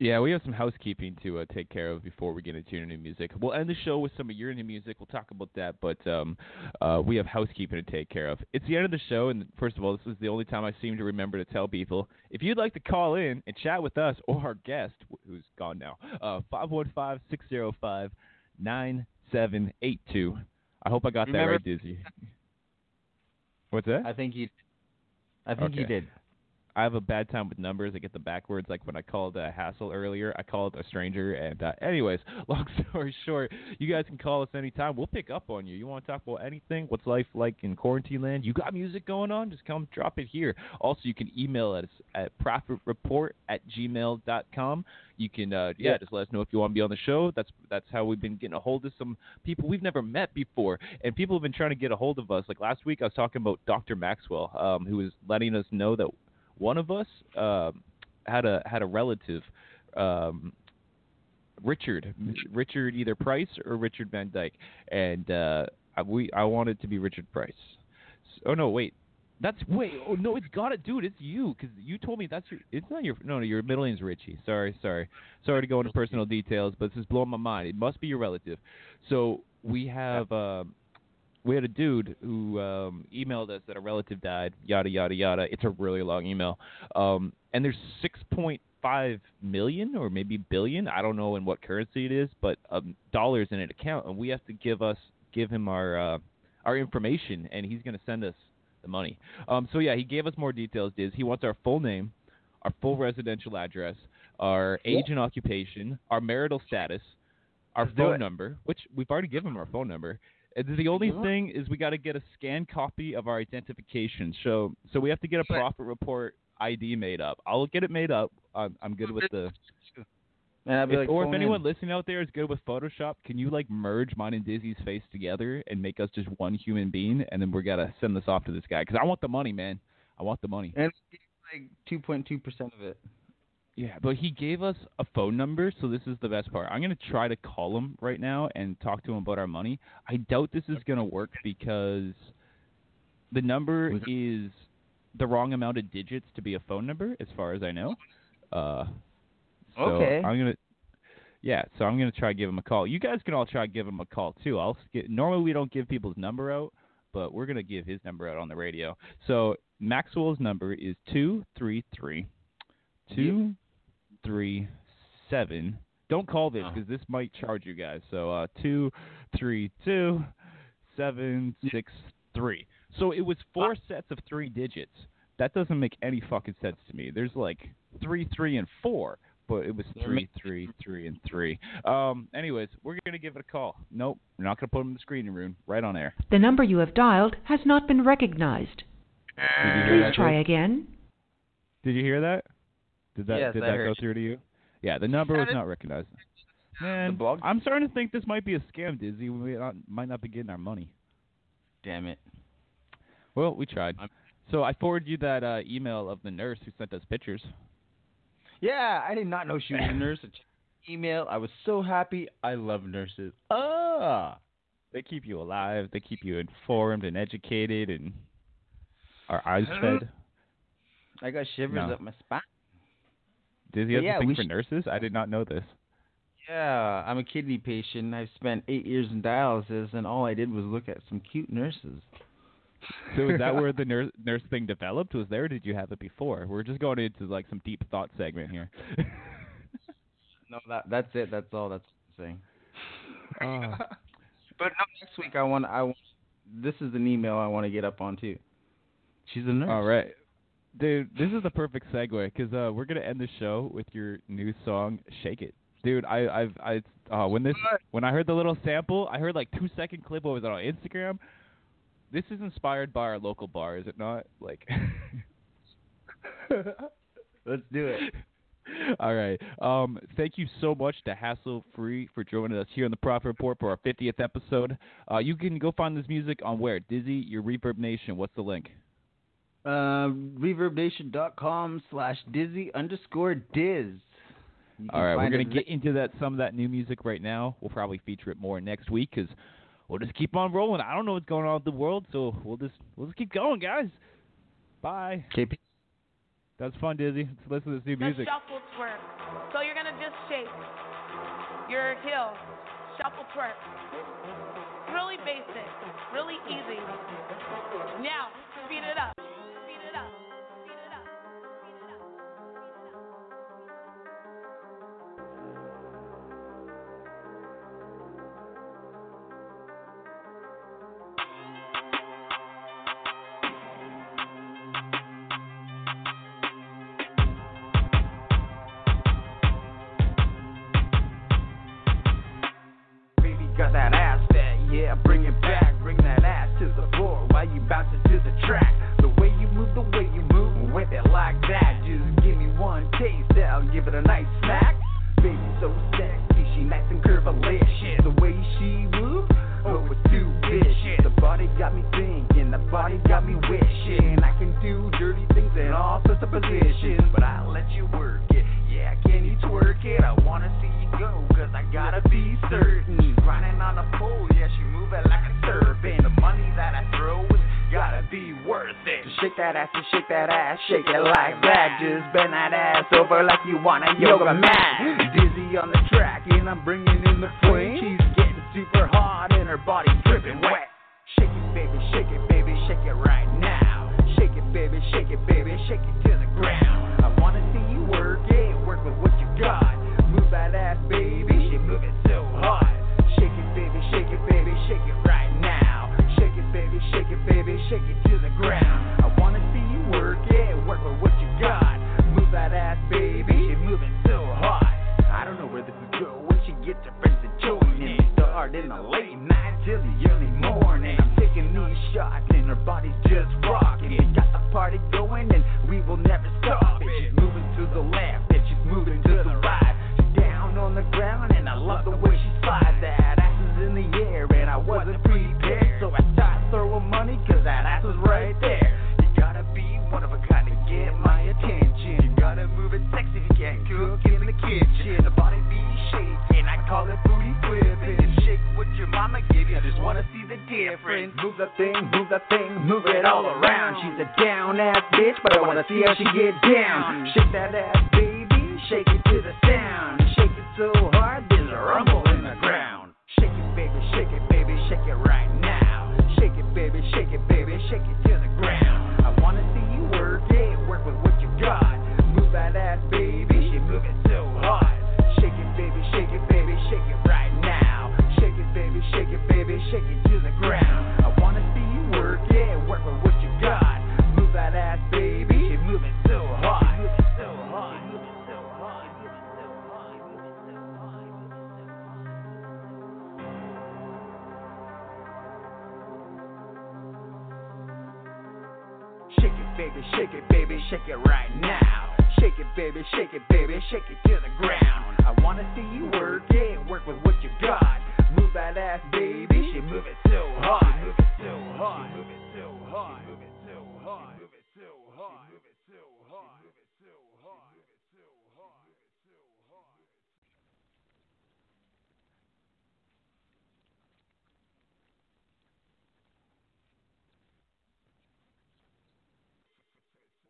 Yeah, we have some housekeeping to uh, take care of before we get into your new music. We'll end the show with some of your new music. We'll talk about that, but um, uh, we have housekeeping to take care of. It's the end of the show, and first of all, this is the only time I seem to remember to tell people if you'd like to call in and chat with us or our guest, who's gone now, uh, five one five six zero five nine seven eight two. I hope I got Remember- that right, Dizzy. What's that? I think you. I think you did. I have a bad time with numbers. I get them backwards. Like when I called uh, Hassle earlier, I called a stranger. And uh, anyways, long story short, you guys can call us anytime. We'll pick up on you. You want to talk about anything? What's life like in quarantine land? You got music going on? Just come drop it here. Also, you can email us at prophetreport at gmail.com. You can, uh, yeah, Yeah. just let us know if you want to be on the show. That's that's how we've been getting a hold of some people we've never met before, and people have been trying to get a hold of us. Like last week, I was talking about Dr. Maxwell, um, who was letting us know that one of us um, had a had a relative, um, Richard, Richard either Price or Richard Van Dyke, and uh, I- we I wanted to be Richard Price. S- Oh no, wait. That's wait. Oh no, it's got it, dude. It's you because you told me that's your. It's not your. No, no, your middle name's Richie. Sorry, sorry, sorry to go into personal details, but this is blowing my mind. It must be your relative. So we have. Um, we had a dude who um, emailed us that a relative died, yada yada yada. It's a really long email, um, and there's 6.5 million or maybe billion. I don't know in what currency it is, but um, dollars in an account, and we have to give us give him our uh, our information, and he's going to send us the money. Um, so yeah, he gave us more details. Diz he wants our full name, our full residential address, our age and occupation, our marital status, our Let's phone number, which we've already given him our phone number. And the only Mhm. thing is we got to get a scanned copy of our identification. So so we have to get a Prophet Report ID made up. I'll get it made up. I'm, I'm good with the. And I'd be If- like, or if phone in. anyone listening out there is good with Photoshop, can you like merge mine and Dizzy's face together and make us just one human being, and then we're gonna send this off to this guy because I want the money, man. I want the money. And like two point two percent of it. Yeah, but he gave us a phone number, so this is the best part. I'm gonna try to call him right now and talk to him about our money. I doubt this is gonna work because the number is the wrong amount of digits to be a phone number, as far as I know. Uh, so Okay. I'm gonna. Yeah, so I'm gonna try to give him a call. You guys can all try to give him a call too. I'll get, normally we don't give people's number out, but we're gonna give his number out on the radio. So Maxwell's number is two three three two three seven. Don't call this because this might charge you guys. So uh, two three two seven six three. So it was four sets of three digits. That doesn't make any fucking sense to me. There's like three, three, and four, but it was three, three, three, and three. Um. Anyways, we're gonna give it a call. Nope, we're not gonna put them in the screening room. Right on air. The number you have dialed has not been recognized. Did you hear Please that? try Dave? again. Did you hear that? Did that Yes, did I that go you. through to you? Yeah, the number was not recognized. Man, I'm starting to think this might be a scam, Dizzy. We might not, might not be getting our money. Damn it. Well, we tried. So I forwarded you that uh, email of the nurse who sent us pictures. Yeah, I did not know she was a nurse. Email. I was so happy. I love nurses. Ah, they keep you alive. They keep you informed and educated, and our eyes fed. I got shivers No. up my spine. Dizzy has Yeah, a thing for sh- nurses. I did not know this. Yeah, I'm a kidney patient. I've spent eight years in dialysis, and all I did was look at some cute nurses. So is that where the nurse nurse thing developed? Was there? Or did you have it before? We're just going into like some deep thought segment here. No, that that's it. That's all. That's saying. Ah. But no, next week I want I want, this is an email I want to get up on too. She's a nurse. All right. Dude, this is the perfect segue because uh, we're gonna end the show with your new song, "Shake It." Dude, I, I've, I, uh, when this, when I heard the little sample, I heard like two second clip. What was it on Instagram? This is inspired by our local bar, is it not? Like, let's do it. All right. Um, thank you so much to Hassle Free for joining us here on the Prophet Report for our 50th episode. Uh, you can go find this music on where? Dizzy, your ReverbNation. What's the link? Uh, reverbnation.com slash dizzy underscore diz. All right, we're gonna it get into that some of that new music right now. We'll probably feature it more next week because we'll just keep on rolling. I don't know what's going on with the world, so we'll just we'll just keep going, guys. Bye. KP. That's fun, Dizzy. Let's listen to this new The music. shuffle twerk. So you're gonna just shake your heel, shuffle twerk. Really basic, really easy. Now, speed it up. Speed